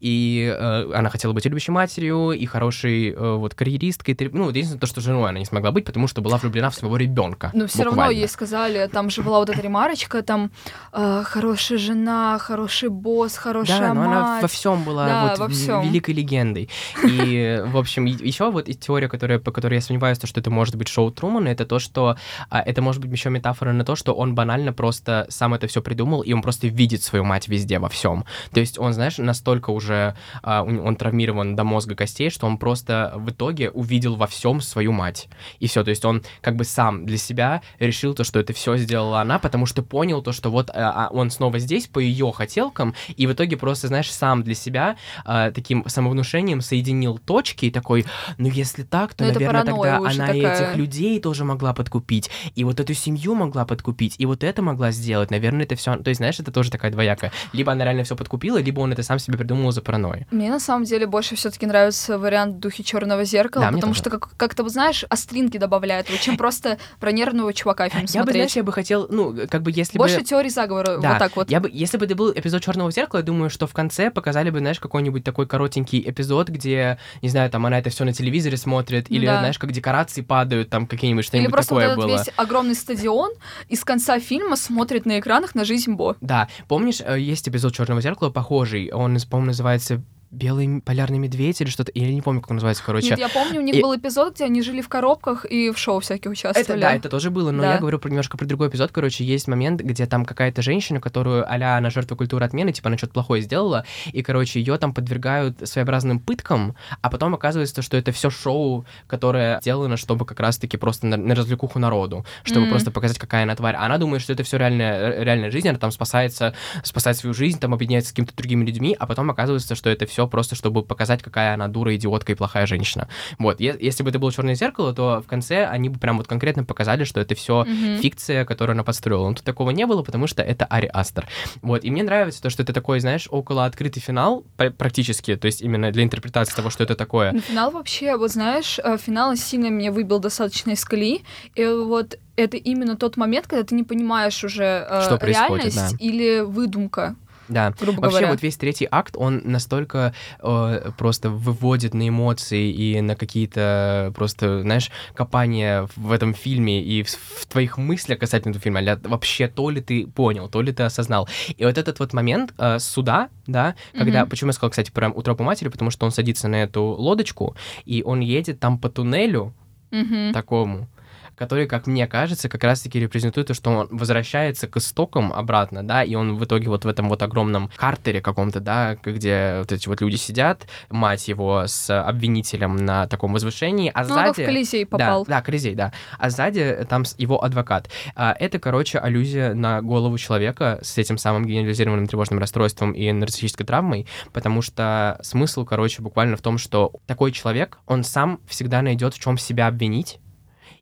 и э, она хотела быть любящей матерью, и хорошей э, вот карьеристкой, ну, единственное то, что женой она не смогла быть, потому что была влюблена в своего ребенка. Но все равно ей сказали, там же была вот эта ремарочка, там э, хорошая жена, хороший босс, хорошая Да, но она мать. во всем была Да, вот во всем. великой легендой. И, [LAUGHS] в общем, еще вот и теория, которая, по которой я сомневаюсь, то, что это может быть шоу Трумана, это то, что а, это может быть еще метафора на то, что он банально просто сам это все придумал, и он просто видит свою мать везде, во всем. То есть он, знаешь, настолько уже а, он травмирован до мозга костей, что он просто в итоге увидел во всем свою мать. И все, то есть он как бы сам для себя решил то, что это все сделала она, потому что понял понял то, что вот а, он снова здесь по ее хотелкам, и в итоге просто, знаешь, сам для себя а, таким самовнушением соединил точки и такой, ну если так, то, Ну, это наверное, тогда она такая. этих людей тоже могла подкупить, и вот эту семью могла подкупить, и вот это могла сделать, наверное, это все, то есть, знаешь, это тоже такая двоякая. Либо она реально все подкупила, либо он это сам себе придумал за паранойей. Мне на самом деле больше все-таки нравится вариант в духе черного зеркала, Да, потому что как- как-то, вот знаешь, остринки добавляют, вот, чем просто про нервного чувака фильм Я бы, смотреть. знаешь, я бы хотел, ну, как бы если Больше бы... теории заговора, Да, вот так вот. Я бы, если бы это был эпизод Черного зеркала, я думаю, что в конце показали бы, знаешь, какой-нибудь такой коротенький эпизод, где, не знаю, там она это все на телевизоре смотрит, или, Да. знаешь, как декорации падают, там какие-нибудь Или что-нибудь просто вот такое этот было. весь огромный стадион из конца фильма смотрит на экранах на жизнь Бо. Да, помнишь, э, есть эпизод Черного зеркала похожий, он, по-моему, называется Белый полярный медведь или что-то, я не помню, как он называется, короче. Нет, я помню, у них и- был эпизод, где они жили в коробках и в шоу всяких Это участвовали. да, это тоже было, но Да. я говорю про немножко про другой эпизод. Короче, есть момент, где там какая-то женщина, которую а-ля она жертва культуры отмены, типа она что-то плохое сделала, и, короче, ее там подвергают своеобразным пыткам, а потом оказывается, что это все шоу, которое сделано, чтобы как раз-таки просто на, на развлекуху народу, чтобы Мгм. просто показать, какая она тварь. А Она думает, что это все реальная, реальная жизнь, она там спасается, спасает свою жизнь, там объединяется с какими-то другими людьми, а потом оказывается, что это все просто, чтобы показать, какая она дура, идиотка и плохая женщина. Вот, е- если бы это было черное зеркало, то в конце они бы прям вот конкретно показали, что это все Мгм. фикция, которую она подстроила. Но тут такого не было, потому что это Ари Астер. Вот, и мне нравится то, что это такой, знаешь, около открытый финал, пр- практически, то есть именно для интерпретации того, что это такое. Ну, финал вообще, вот знаешь, э, финал сильно меня выбил достаточно из колеи. И вот это именно тот момент, когда ты не понимаешь уже э, Что реальность или выдумка, Да. грубо Вообще, говоря. вот весь третий акт, он настолько э, просто выводит на эмоции и на какие-то просто, знаешь, копания в этом фильме и в, в твоих мыслях касательно этого фильма. Ля- Вообще, то ли ты понял, то ли ты осознал. И вот этот вот момент э, суда, да, когда... Мгм. Почему я сказал, кстати, про утропу матери? Потому что он садится на эту лодочку, и он едет там по туннелю, Мгм. такому, который, как мне кажется, как раз-таки репрезентует то, что он возвращается к истокам обратно, да, и он в итоге вот в этом вот огромном картере каком-то, да, где вот эти вот люди сидят, мать его с обвинителем на таком возвышении, а Ну, сзади... Колизей попал. Да, да, Колизей, да. А сзади там с- его адвокат. А, Это, короче, аллюзия на голову человека с этим самым генерализированным тревожным расстройством и нарциссической травмой, потому что смысл, короче, буквально в том, что такой человек, он сам всегда найдет в чем себя обвинить,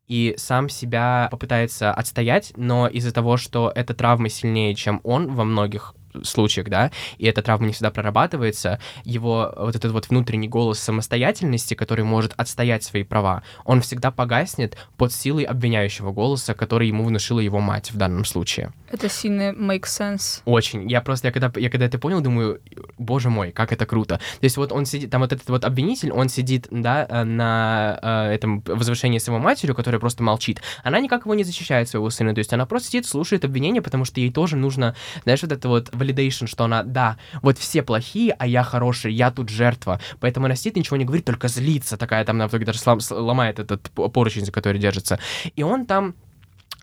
и сам себя попытается отстоять, но из-за того, что эта травма сильнее, чем он во многих случаях, да, и эта травма не всегда прорабатывается, его вот этот вот внутренний голос самостоятельности, который может отстоять свои права, он всегда погаснет под силой обвиняющего голоса, который ему внушила его мать в данном случае. Это сильно make sense. Очень. Я просто, я когда, я когда это понял, думаю, боже мой, как это круто. То есть вот он сидит, там вот этот вот обвинитель, он сидит, да, э, на э, этом возвышении с его матерью, которая просто молчит. Она никак его не защищает своего сына, то есть она просто сидит, слушает обвинения, потому что ей тоже нужно, знаешь, вот это вот validation, что она, да, вот все плохие, а я хороший, я тут жертва. Поэтому она сидит, ничего не говорит, только злится такая, там, на в итоге даже слам- сломает этот поручень, за который держится. И он там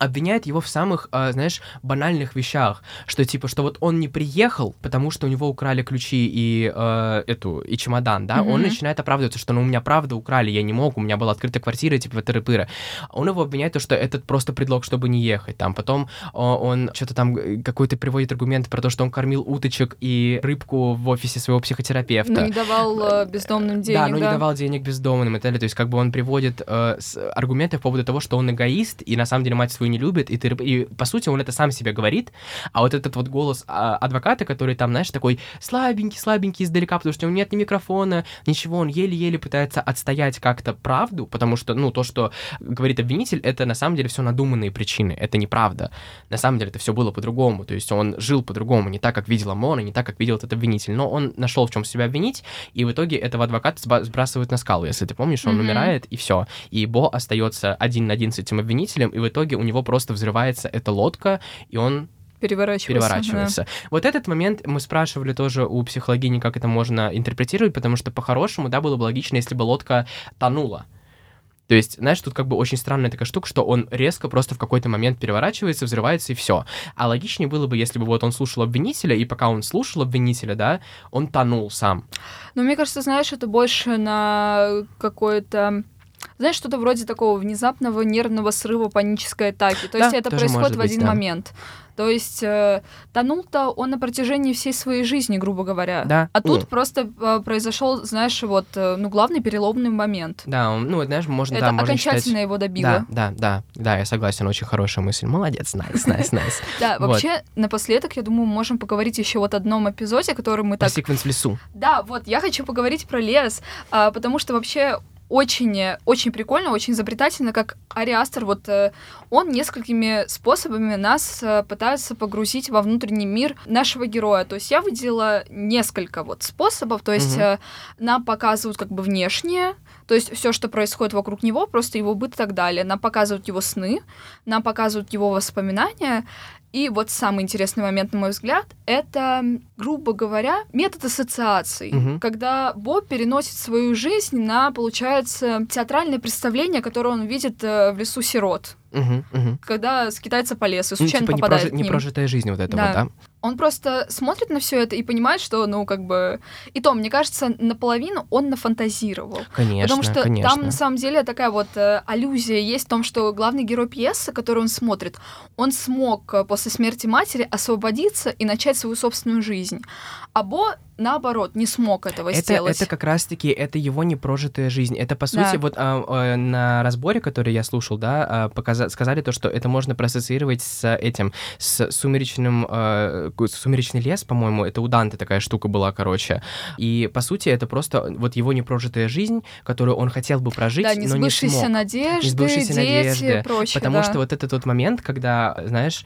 обвиняет его в самых, а, знаешь, банальных вещах, что типа, что вот он не приехал, потому что у него украли ключи и э, эту и чемодан, да, он Мгм. начинает оправдываться, что ну у меня правда украли, я не мог, у меня была открытая квартира, типа тыры-пыры. Он его обвиняет, то, что это просто предлог, чтобы не ехать, там, потом о, он что-то там э, какой-то приводит аргумент про то, что он кормил уточек и рыбку в офисе своего психотерапевта. Ну, не давал э, бездомным денег, Да, но не давал денег бездомным и так далее. То есть, как бы он приводит э, аргументы по поводу того, что он эгоист, и на самом деле мать свою не любит, и, ты, и по сути он это сам себе говорит, а вот этот вот голос а, адвоката, который там, знаешь, такой слабенький, слабенький издалека, потому что у него нет ни микрофона, ничего, он еле-еле пытается отстоять как-то правду, потому что, ну, то, что говорит обвинитель, это на самом деле все надуманные причины, это неправда. На самом деле это все было по-другому, то есть он жил по-другому, не так, как видела Мона, не так, как видел этот обвинитель, но он нашел в чем себя обвинить, и в итоге этого адвоката сбрасывают на скалу, если ты помнишь, он Мгм. умирает, и все. И Бо остается один на один с этим обвинителем, и в итоге у него просто взрывается эта лодка, и он Переворачивался. переворачивается. Вот этот момент мы спрашивали тоже у психологини, как это можно интерпретировать, потому что по-хорошему, да, было бы логично, если бы лодка тонула. То есть, знаешь, тут как бы очень странная такая штука, что он резко просто в какой-то момент переворачивается, взрывается и все. А логичнее было бы, если бы вот он слушал обвинителя, и пока он слушал обвинителя, да, он тонул сам. Но мне кажется, знаешь, это больше на какое-то знаешь, что-то вроде такого внезапного нервного срыва панической атаки. То Да, есть это происходит может в быть, один да. момент. То есть э, тонул-то он на протяжении всей своей жизни, грубо говоря. Да. А тут Ну. просто э, произошел, знаешь, вот, э, ну, главный переломный момент. Да, ну, знаешь, можно, это да, можно окончательно считать... его добило. Да, да, да, да, я согласен, очень хорошая мысль. Молодец, найс, найс, найс. [LAUGHS] Да, вообще, напоследок, я думаю, мы можем поговорить еще вот о одном эпизоде, который мы так... секвенс в лесу. Да, вот, я хочу поговорить про лес, а, потому что вообще очень, э, очень прикольно, очень изобретательно, как Ари Астер, вот э, он несколькими способами нас э, пытается погрузить во внутренний мир нашего героя. То есть я выделила несколько вот способов, то есть э, нам показывают как бы внешнее, то есть все, что происходит вокруг него, просто его быт и так далее. Нам показывают его сны, нам показывают его воспоминания. И вот самый интересный момент, на мой взгляд, это, грубо говоря, метод ассоциаций. Мгм. Когда Боб переносит свою жизнь на, получается, театральное представление, которое он видит э, в лесу сирот. Мгм, мгм. Когда скитается по лесу, Ну, случайно типа не попадает прожи- к ним. непрожитая жизнь вот это Да. да? Он просто смотрит на все это и понимает, что, ну, как бы... И то, мне кажется, наполовину он нафантазировал. Конечно, Потому что конечно. там на самом деле такая вот э, аллюзия есть в том, что главный герой пьесы, который он смотрит, он смог э, после смерти матери освободиться и начать свою собственную жизнь. А Бо, наоборот, не смог этого это, сделать. это как раз-таки, это его непрожитая жизнь. Это, по Да. сути, вот а, а, на разборе, который я слушал, да, а, показа- сказали то, что это можно проассоциировать с этим, с сумеречным, а, сумеречный лес, по-моему, это у Данте такая штука была, короче. И, по сути, это просто вот его непрожитая жизнь, которую он хотел бы прожить, да, но не смог. надежды, Несбывшиеся дети надежды, прочее. Потому да. что вот это тот момент, когда, знаешь,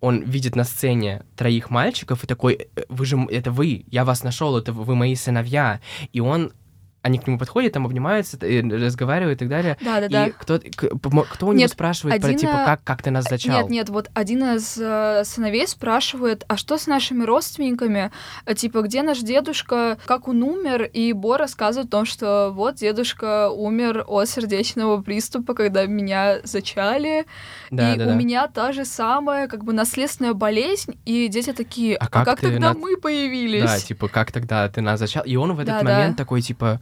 он видит на сцене троих мальчиков и такой, «Э, вы же, это вы, я вас нашел, это вы мои сыновья. И он, они к нему подходят, там обнимаются, э, разговаривают и так далее. Да, да, да. И кто, к- помо- кто у него Нет, спрашивает про, один, типа, э, как, как ты нас зачал? Нет, нет, вот один из э, сыновей спрашивает, а что с нашими родственниками? Типа, где наш дедушка, как он умер? И Бо рассказывает о том, что вот дедушка умер от сердечного приступа, когда меня зачали, Да, и да, у да. меня та же самая, как бы, наследственная болезнь, и дети такие, А а, как как, тогда на- мы появились? Да, типа, как тогда ты нас зачал? И он в этот Да, да. момент такой, типа,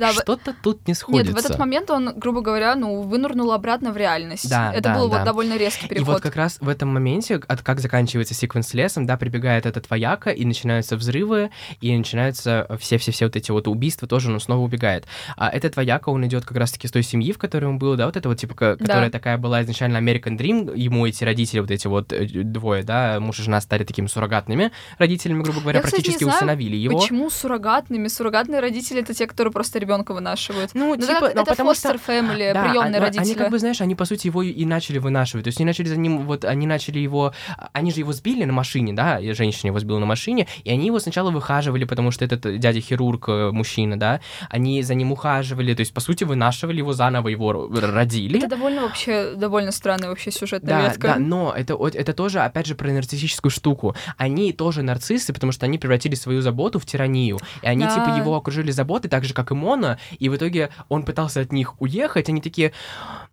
Да, что-то тут не Нет, сходится. в этот момент он, грубо говоря, ну, вынырнул обратно в реальность. Да, Это да, был да. вот довольно резкий И переход. вот как раз в этом моменте, от как заканчивается секвенс с лесом, да, прибегает этот вояка, и начинаются взрывы, и начинаются все-все-все вот эти вот убийства, тоже он снова убегает. А этот вояка, он идет как раз-таки с той семьи, в которой он был, да, вот это вот, типа, Да. которая такая была изначально American Dream, ему эти родители, вот эти вот э, двое, да, муж и жена стали такими суррогатными родителями, грубо говоря, Я, кстати, не практически знаю, усыновили его. Почему суррогатными? Суррогатные родители это те, которые просто ребенка вынашивают. Ну, Ну, типа, это, ну, это потому что... foster family, Да, приемные а- родители. Они как бы, знаешь, они, по сути, его и начали вынашивать. То есть они начали за ним, вот, они начали его... Они же его сбили на машине, да, женщина его сбила на машине, и они его сначала выхаживали, потому что этот дядя-хирург, э, мужчина, да, они за ним ухаживали, то есть, по сути, вынашивали его заново, его родили. Это довольно вообще, довольно странная вообще сюжетная Да, ветка. да, но это, это тоже, опять же, про нарциссическую штуку. Они тоже нарциссы, потому что они превратили свою заботу в тиранию. И они, Да. типа, его окружили заботой, так же, как и Мона, и в итоге он пытался от них уехать, они такие,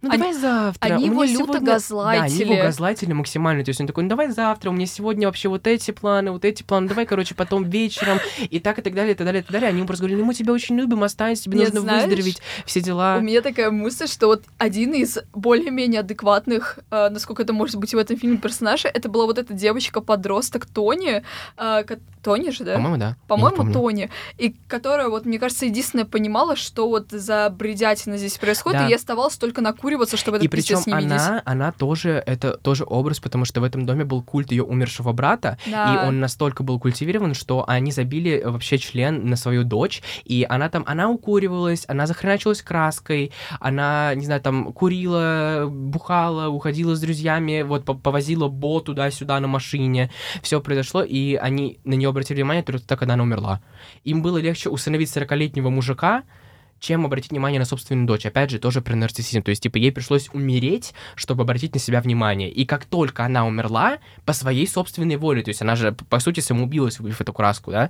ну Они- давай завтра. они его люто сегодня-» Да, они его газлайтили. газлайтили максимально, то есть он такой, ну давай завтра, у меня сегодня вообще вот эти планы, вот эти планы, давай, короче, потом вечером, и так, и так далее, и так далее, и так далее. Они ему просто говорили, ну мы тебя очень любим, останься, тебе Нет, нужно знаешь, выздороветь, все дела. У меня такая мысль, что вот один из более-менее адекватных, э, насколько это может быть в этом фильме персонажей, это была вот эта девочка-подросток Тони. э, Тони же, да? По-моему, да. По-моему. Тони. И которая, вот, мне кажется, единственная понимала, что вот за бредятина здесь происходит, Да. и ей оставалось только накуриваться, чтобы И этот причем не видеть. она, она тоже, это тоже образ, потому что в этом доме был культ ее умершего брата, Да. и он настолько был культивирован, что они забили вообще член на свою дочь, и она там, она укуривалась, она захреначилась краской, она, не знаю, там, курила, бухала, уходила с друзьями, вот, по- повозила Бо туда-сюда на машине, все произошло, и они на нее обратили внимание только так, когда она умерла. Им было легче усыновить 40-летнего мужика, чем обратить внимание на собственную дочь. Опять же, тоже про нарциссизм. То есть, типа, ей пришлось умереть, чтобы обратить на себя внимание. И как только она умерла, по своей собственной воле, то есть она же, по сути, самоубилась, выбив эту краску, да,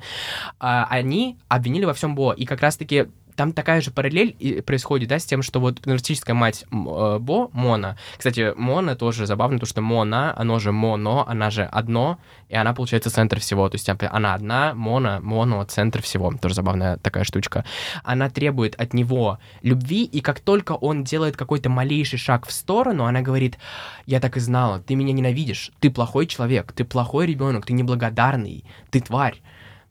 а, они обвинили во всем Бо. И как раз-таки там такая же параллель происходит, да, с тем, что вот нарциссическая мать э, Бо, Мона, кстати, Мона тоже забавно, потому что Мона, оно же Моно, она же одно, и она, получается, центр всего, то есть она одна, Мона, Моно, центр всего, тоже забавная такая штучка. Она требует от него любви, и как только он делает какой-то малейший шаг в сторону, она говорит, я так и знала, ты меня ненавидишь, ты плохой человек, ты плохой ребенок, ты неблагодарный, ты тварь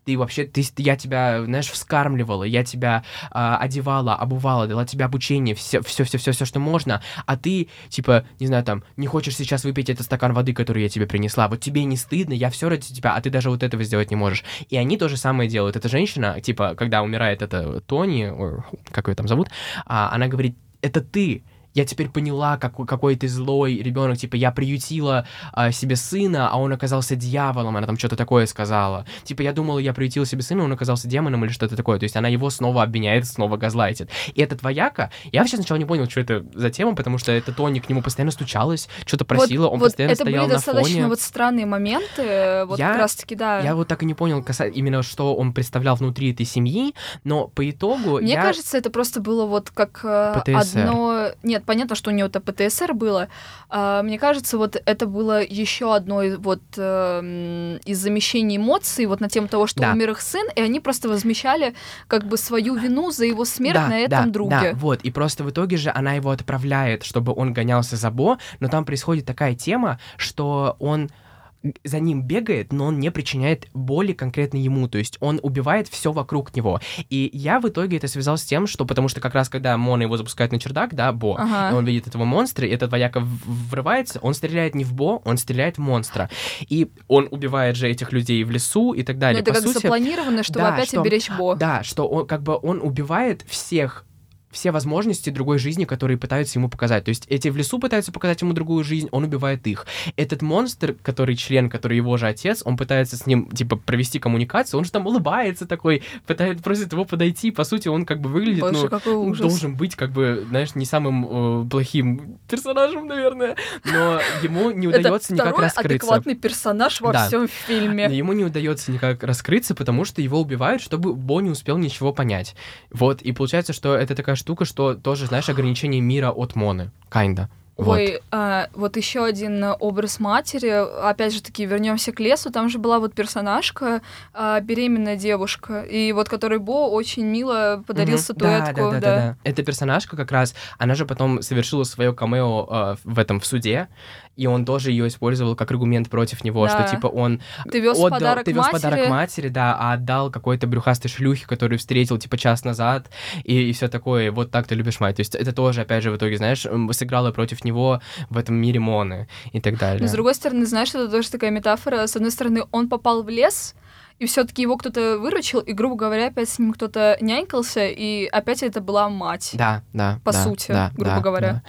ты вообще, ты, я тебя, знаешь, вскармливала, я тебя э, одевала, обувала, дала тебе обучение, все, все, все, все, все, что можно, а ты, типа, не знаю, там, не хочешь сейчас выпить этот стакан воды, который я тебе принесла, вот тебе не стыдно, я все ради тебя, а ты даже вот этого сделать не можешь. И они то же самое делают. Эта женщина, типа, когда умирает эта Тони, как ее там зовут, а, она говорит, это ты, я теперь поняла, как, какой ты злой ребенок, типа, я приютила а, себе сына, а он оказался дьяволом, она там что-то такое сказала. Типа, я думала, я приютила себе сына, он оказался демоном или что-то такое. То есть она его снова обвиняет, снова газлайтит. И этот вояка, я вообще сначала не понял, что это за тема, потому что эта Тони к нему постоянно стучалась, что-то просила, вот, он вот постоянно это стоял были на достаточно фоне. вот странные моменты, вот я, как раз-таки, да. Я вот так и не понял именно, что он представлял внутри этой семьи, но по итогу Мне я... кажется, это просто было вот как э, ПТСР. одно... Нет, понятно, что у него это ПТСР было. А, мне кажется, вот это было еще одно вот э, из замещений эмоций вот на тему того, что Да. умер их сын, и они просто возмещали как бы свою вину за его смерть да, на этом да, друге. Да, вот, и просто в итоге же она его отправляет, чтобы он гонялся за Бо, но там происходит такая тема, что он за ним бегает, но он не причиняет боли конкретно ему, то есть он убивает все вокруг него. И я в итоге это связал с тем, что потому что как раз когда Мона его запускает на чердак, да, Бо, Ага. и он видит этого монстра, и этот вояка врывается, он стреляет не в Бо, он стреляет в монстра. И он убивает же этих людей в лесу и так Но далее. это По как сути, запланировано, чтобы да, опять что- уберечь Бо. да, что он как бы он убивает всех все возможности другой жизни, которые пытаются ему показать. То есть эти в лесу пытаются показать ему другую жизнь, он убивает их. Этот монстр, который член, который его же отец, он пытается с ним, типа, провести коммуникацию, он же там улыбается такой, пытается, просит его подойти. По сути, он как бы выглядит, Боже, ну, должен быть, как бы, знаешь, не самым э, плохим персонажем, наверное, но ему не это удается никак раскрыться. адекватный персонаж во Да. всем фильме. Но ему не удается никак раскрыться, потому что его убивают, чтобы Бо не успел ничего понять. Вот, и получается, что это такая штука, что тоже, знаешь, ограничение мира от Моны. Kinda. Вот. Ой, а, вот еще один э, образ матери. Опять же таки, вернемся к лесу. Там же была вот персонажка, а, беременная девушка, и вот которой Бо очень мило подарил Мгм. статуэтку. Да, да, да, да, да. Эта персонажка как раз, она же потом совершила свое камео э, в этом в суде, и он тоже ее использовал как аргумент против него, Да. что типа он Ты вез отдал, подарок ты вез матери. подарок матери, да, а отдал какой-то брюхастой шлюхе, которую встретил типа час назад, и, все такое, вот так ты любишь мать. То есть это тоже, опять же, в итоге, знаешь, сыграло против него в этом мире Моны и так далее. Но с другой стороны, знаешь, это тоже такая метафора. С одной стороны, он попал в лес, и все-таки его кто-то выручил, и, грубо говоря, опять с ним кто-то нянькался, и опять это была мать. Да, да. По да, сути, да, грубо да, говоря. Да.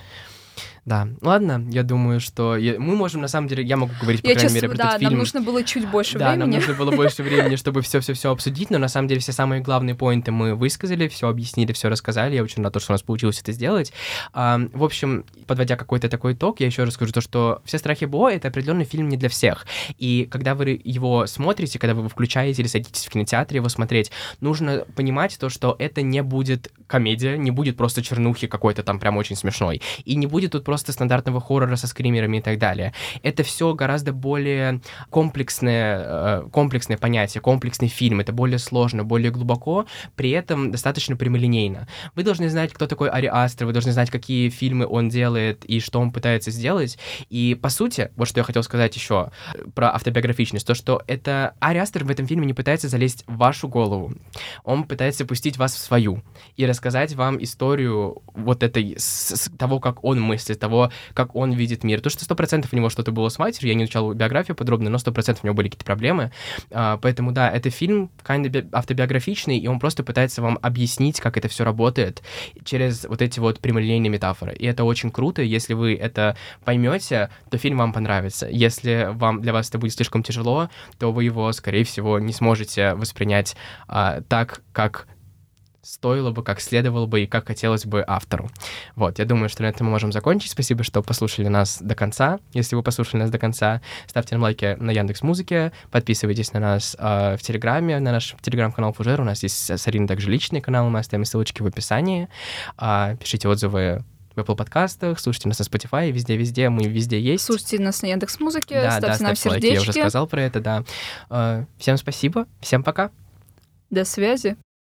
Да, ладно, я думаю, что я- мы можем, на самом деле, я могу говорить, по Я крайней мере, про да, этот фильм. нам нужно было чуть больше да, нам времени. нужно было больше времени, чтобы все-все-все обсудить, но на самом деле все самые главные поинты мы высказали, все объяснили, все рассказали. Я очень рад, что у нас получилось это сделать. А, в общем, подводя какой-то такой итог, я еще раз скажу то, что «Все страхи Бо» — это определенный фильм не для всех. И когда вы его смотрите, когда вы его включаете или садитесь в кинотеатре его смотреть, нужно понимать то, что это не будет комедия, не будет просто чернухи какой-то там прям очень смешной. И не будет тут просто стандартного хоррора со скримерами и так далее. Это все гораздо более комплексное, э, комплексное понятие, комплексный фильм. Это более сложно, более глубоко, при этом достаточно прямолинейно. Вы должны знать, кто такой Ари Астер, вы должны знать, какие фильмы он делает и что он пытается сделать. И, по сути, вот что я хотел сказать еще про автобиографичность, то, что это Ари Астер в этом фильме не пытается залезть в вашу голову. Он пытается пустить вас в свою и рассказать вам историю вот этой, с, с того, как он мыслит, того, как он видит мир. То, что сто процентов у него что-то было с матерью, я не изучал биографию подробно, но сто процентов у него были какие-то проблемы. А, поэтому, да, это фильм kind автобиографичный, и он просто пытается вам объяснить, как это все работает через вот эти вот прямолинейные метафоры. И это очень круто, если вы это поймете, то фильм вам понравится. Если вам для вас это будет слишком тяжело, то вы его, скорее всего, не сможете воспринять а, так, как стоило бы, как следовало бы и как хотелось бы автору. Вот, я думаю, что на этом мы можем закончить. Спасибо, что послушали нас до конца. Если вы послушали нас до конца, ставьте нам лайки на Яндекс Музыке, подписывайтесь на нас э, в Телеграме, на наш Телеграм-канал Фужер. У нас есть с Ариной также личный канал, мы оставим ссылочки в описании. Э, пишите отзывы в Apple подкастах, слушайте нас на Spotify, везде-везде, мы везде есть. Слушайте нас на Яндекс Музыке, да, ставьте да, нам ставьте лайки, сердечки. я уже сказал про это, да. Э, всем спасибо, всем пока. До связи.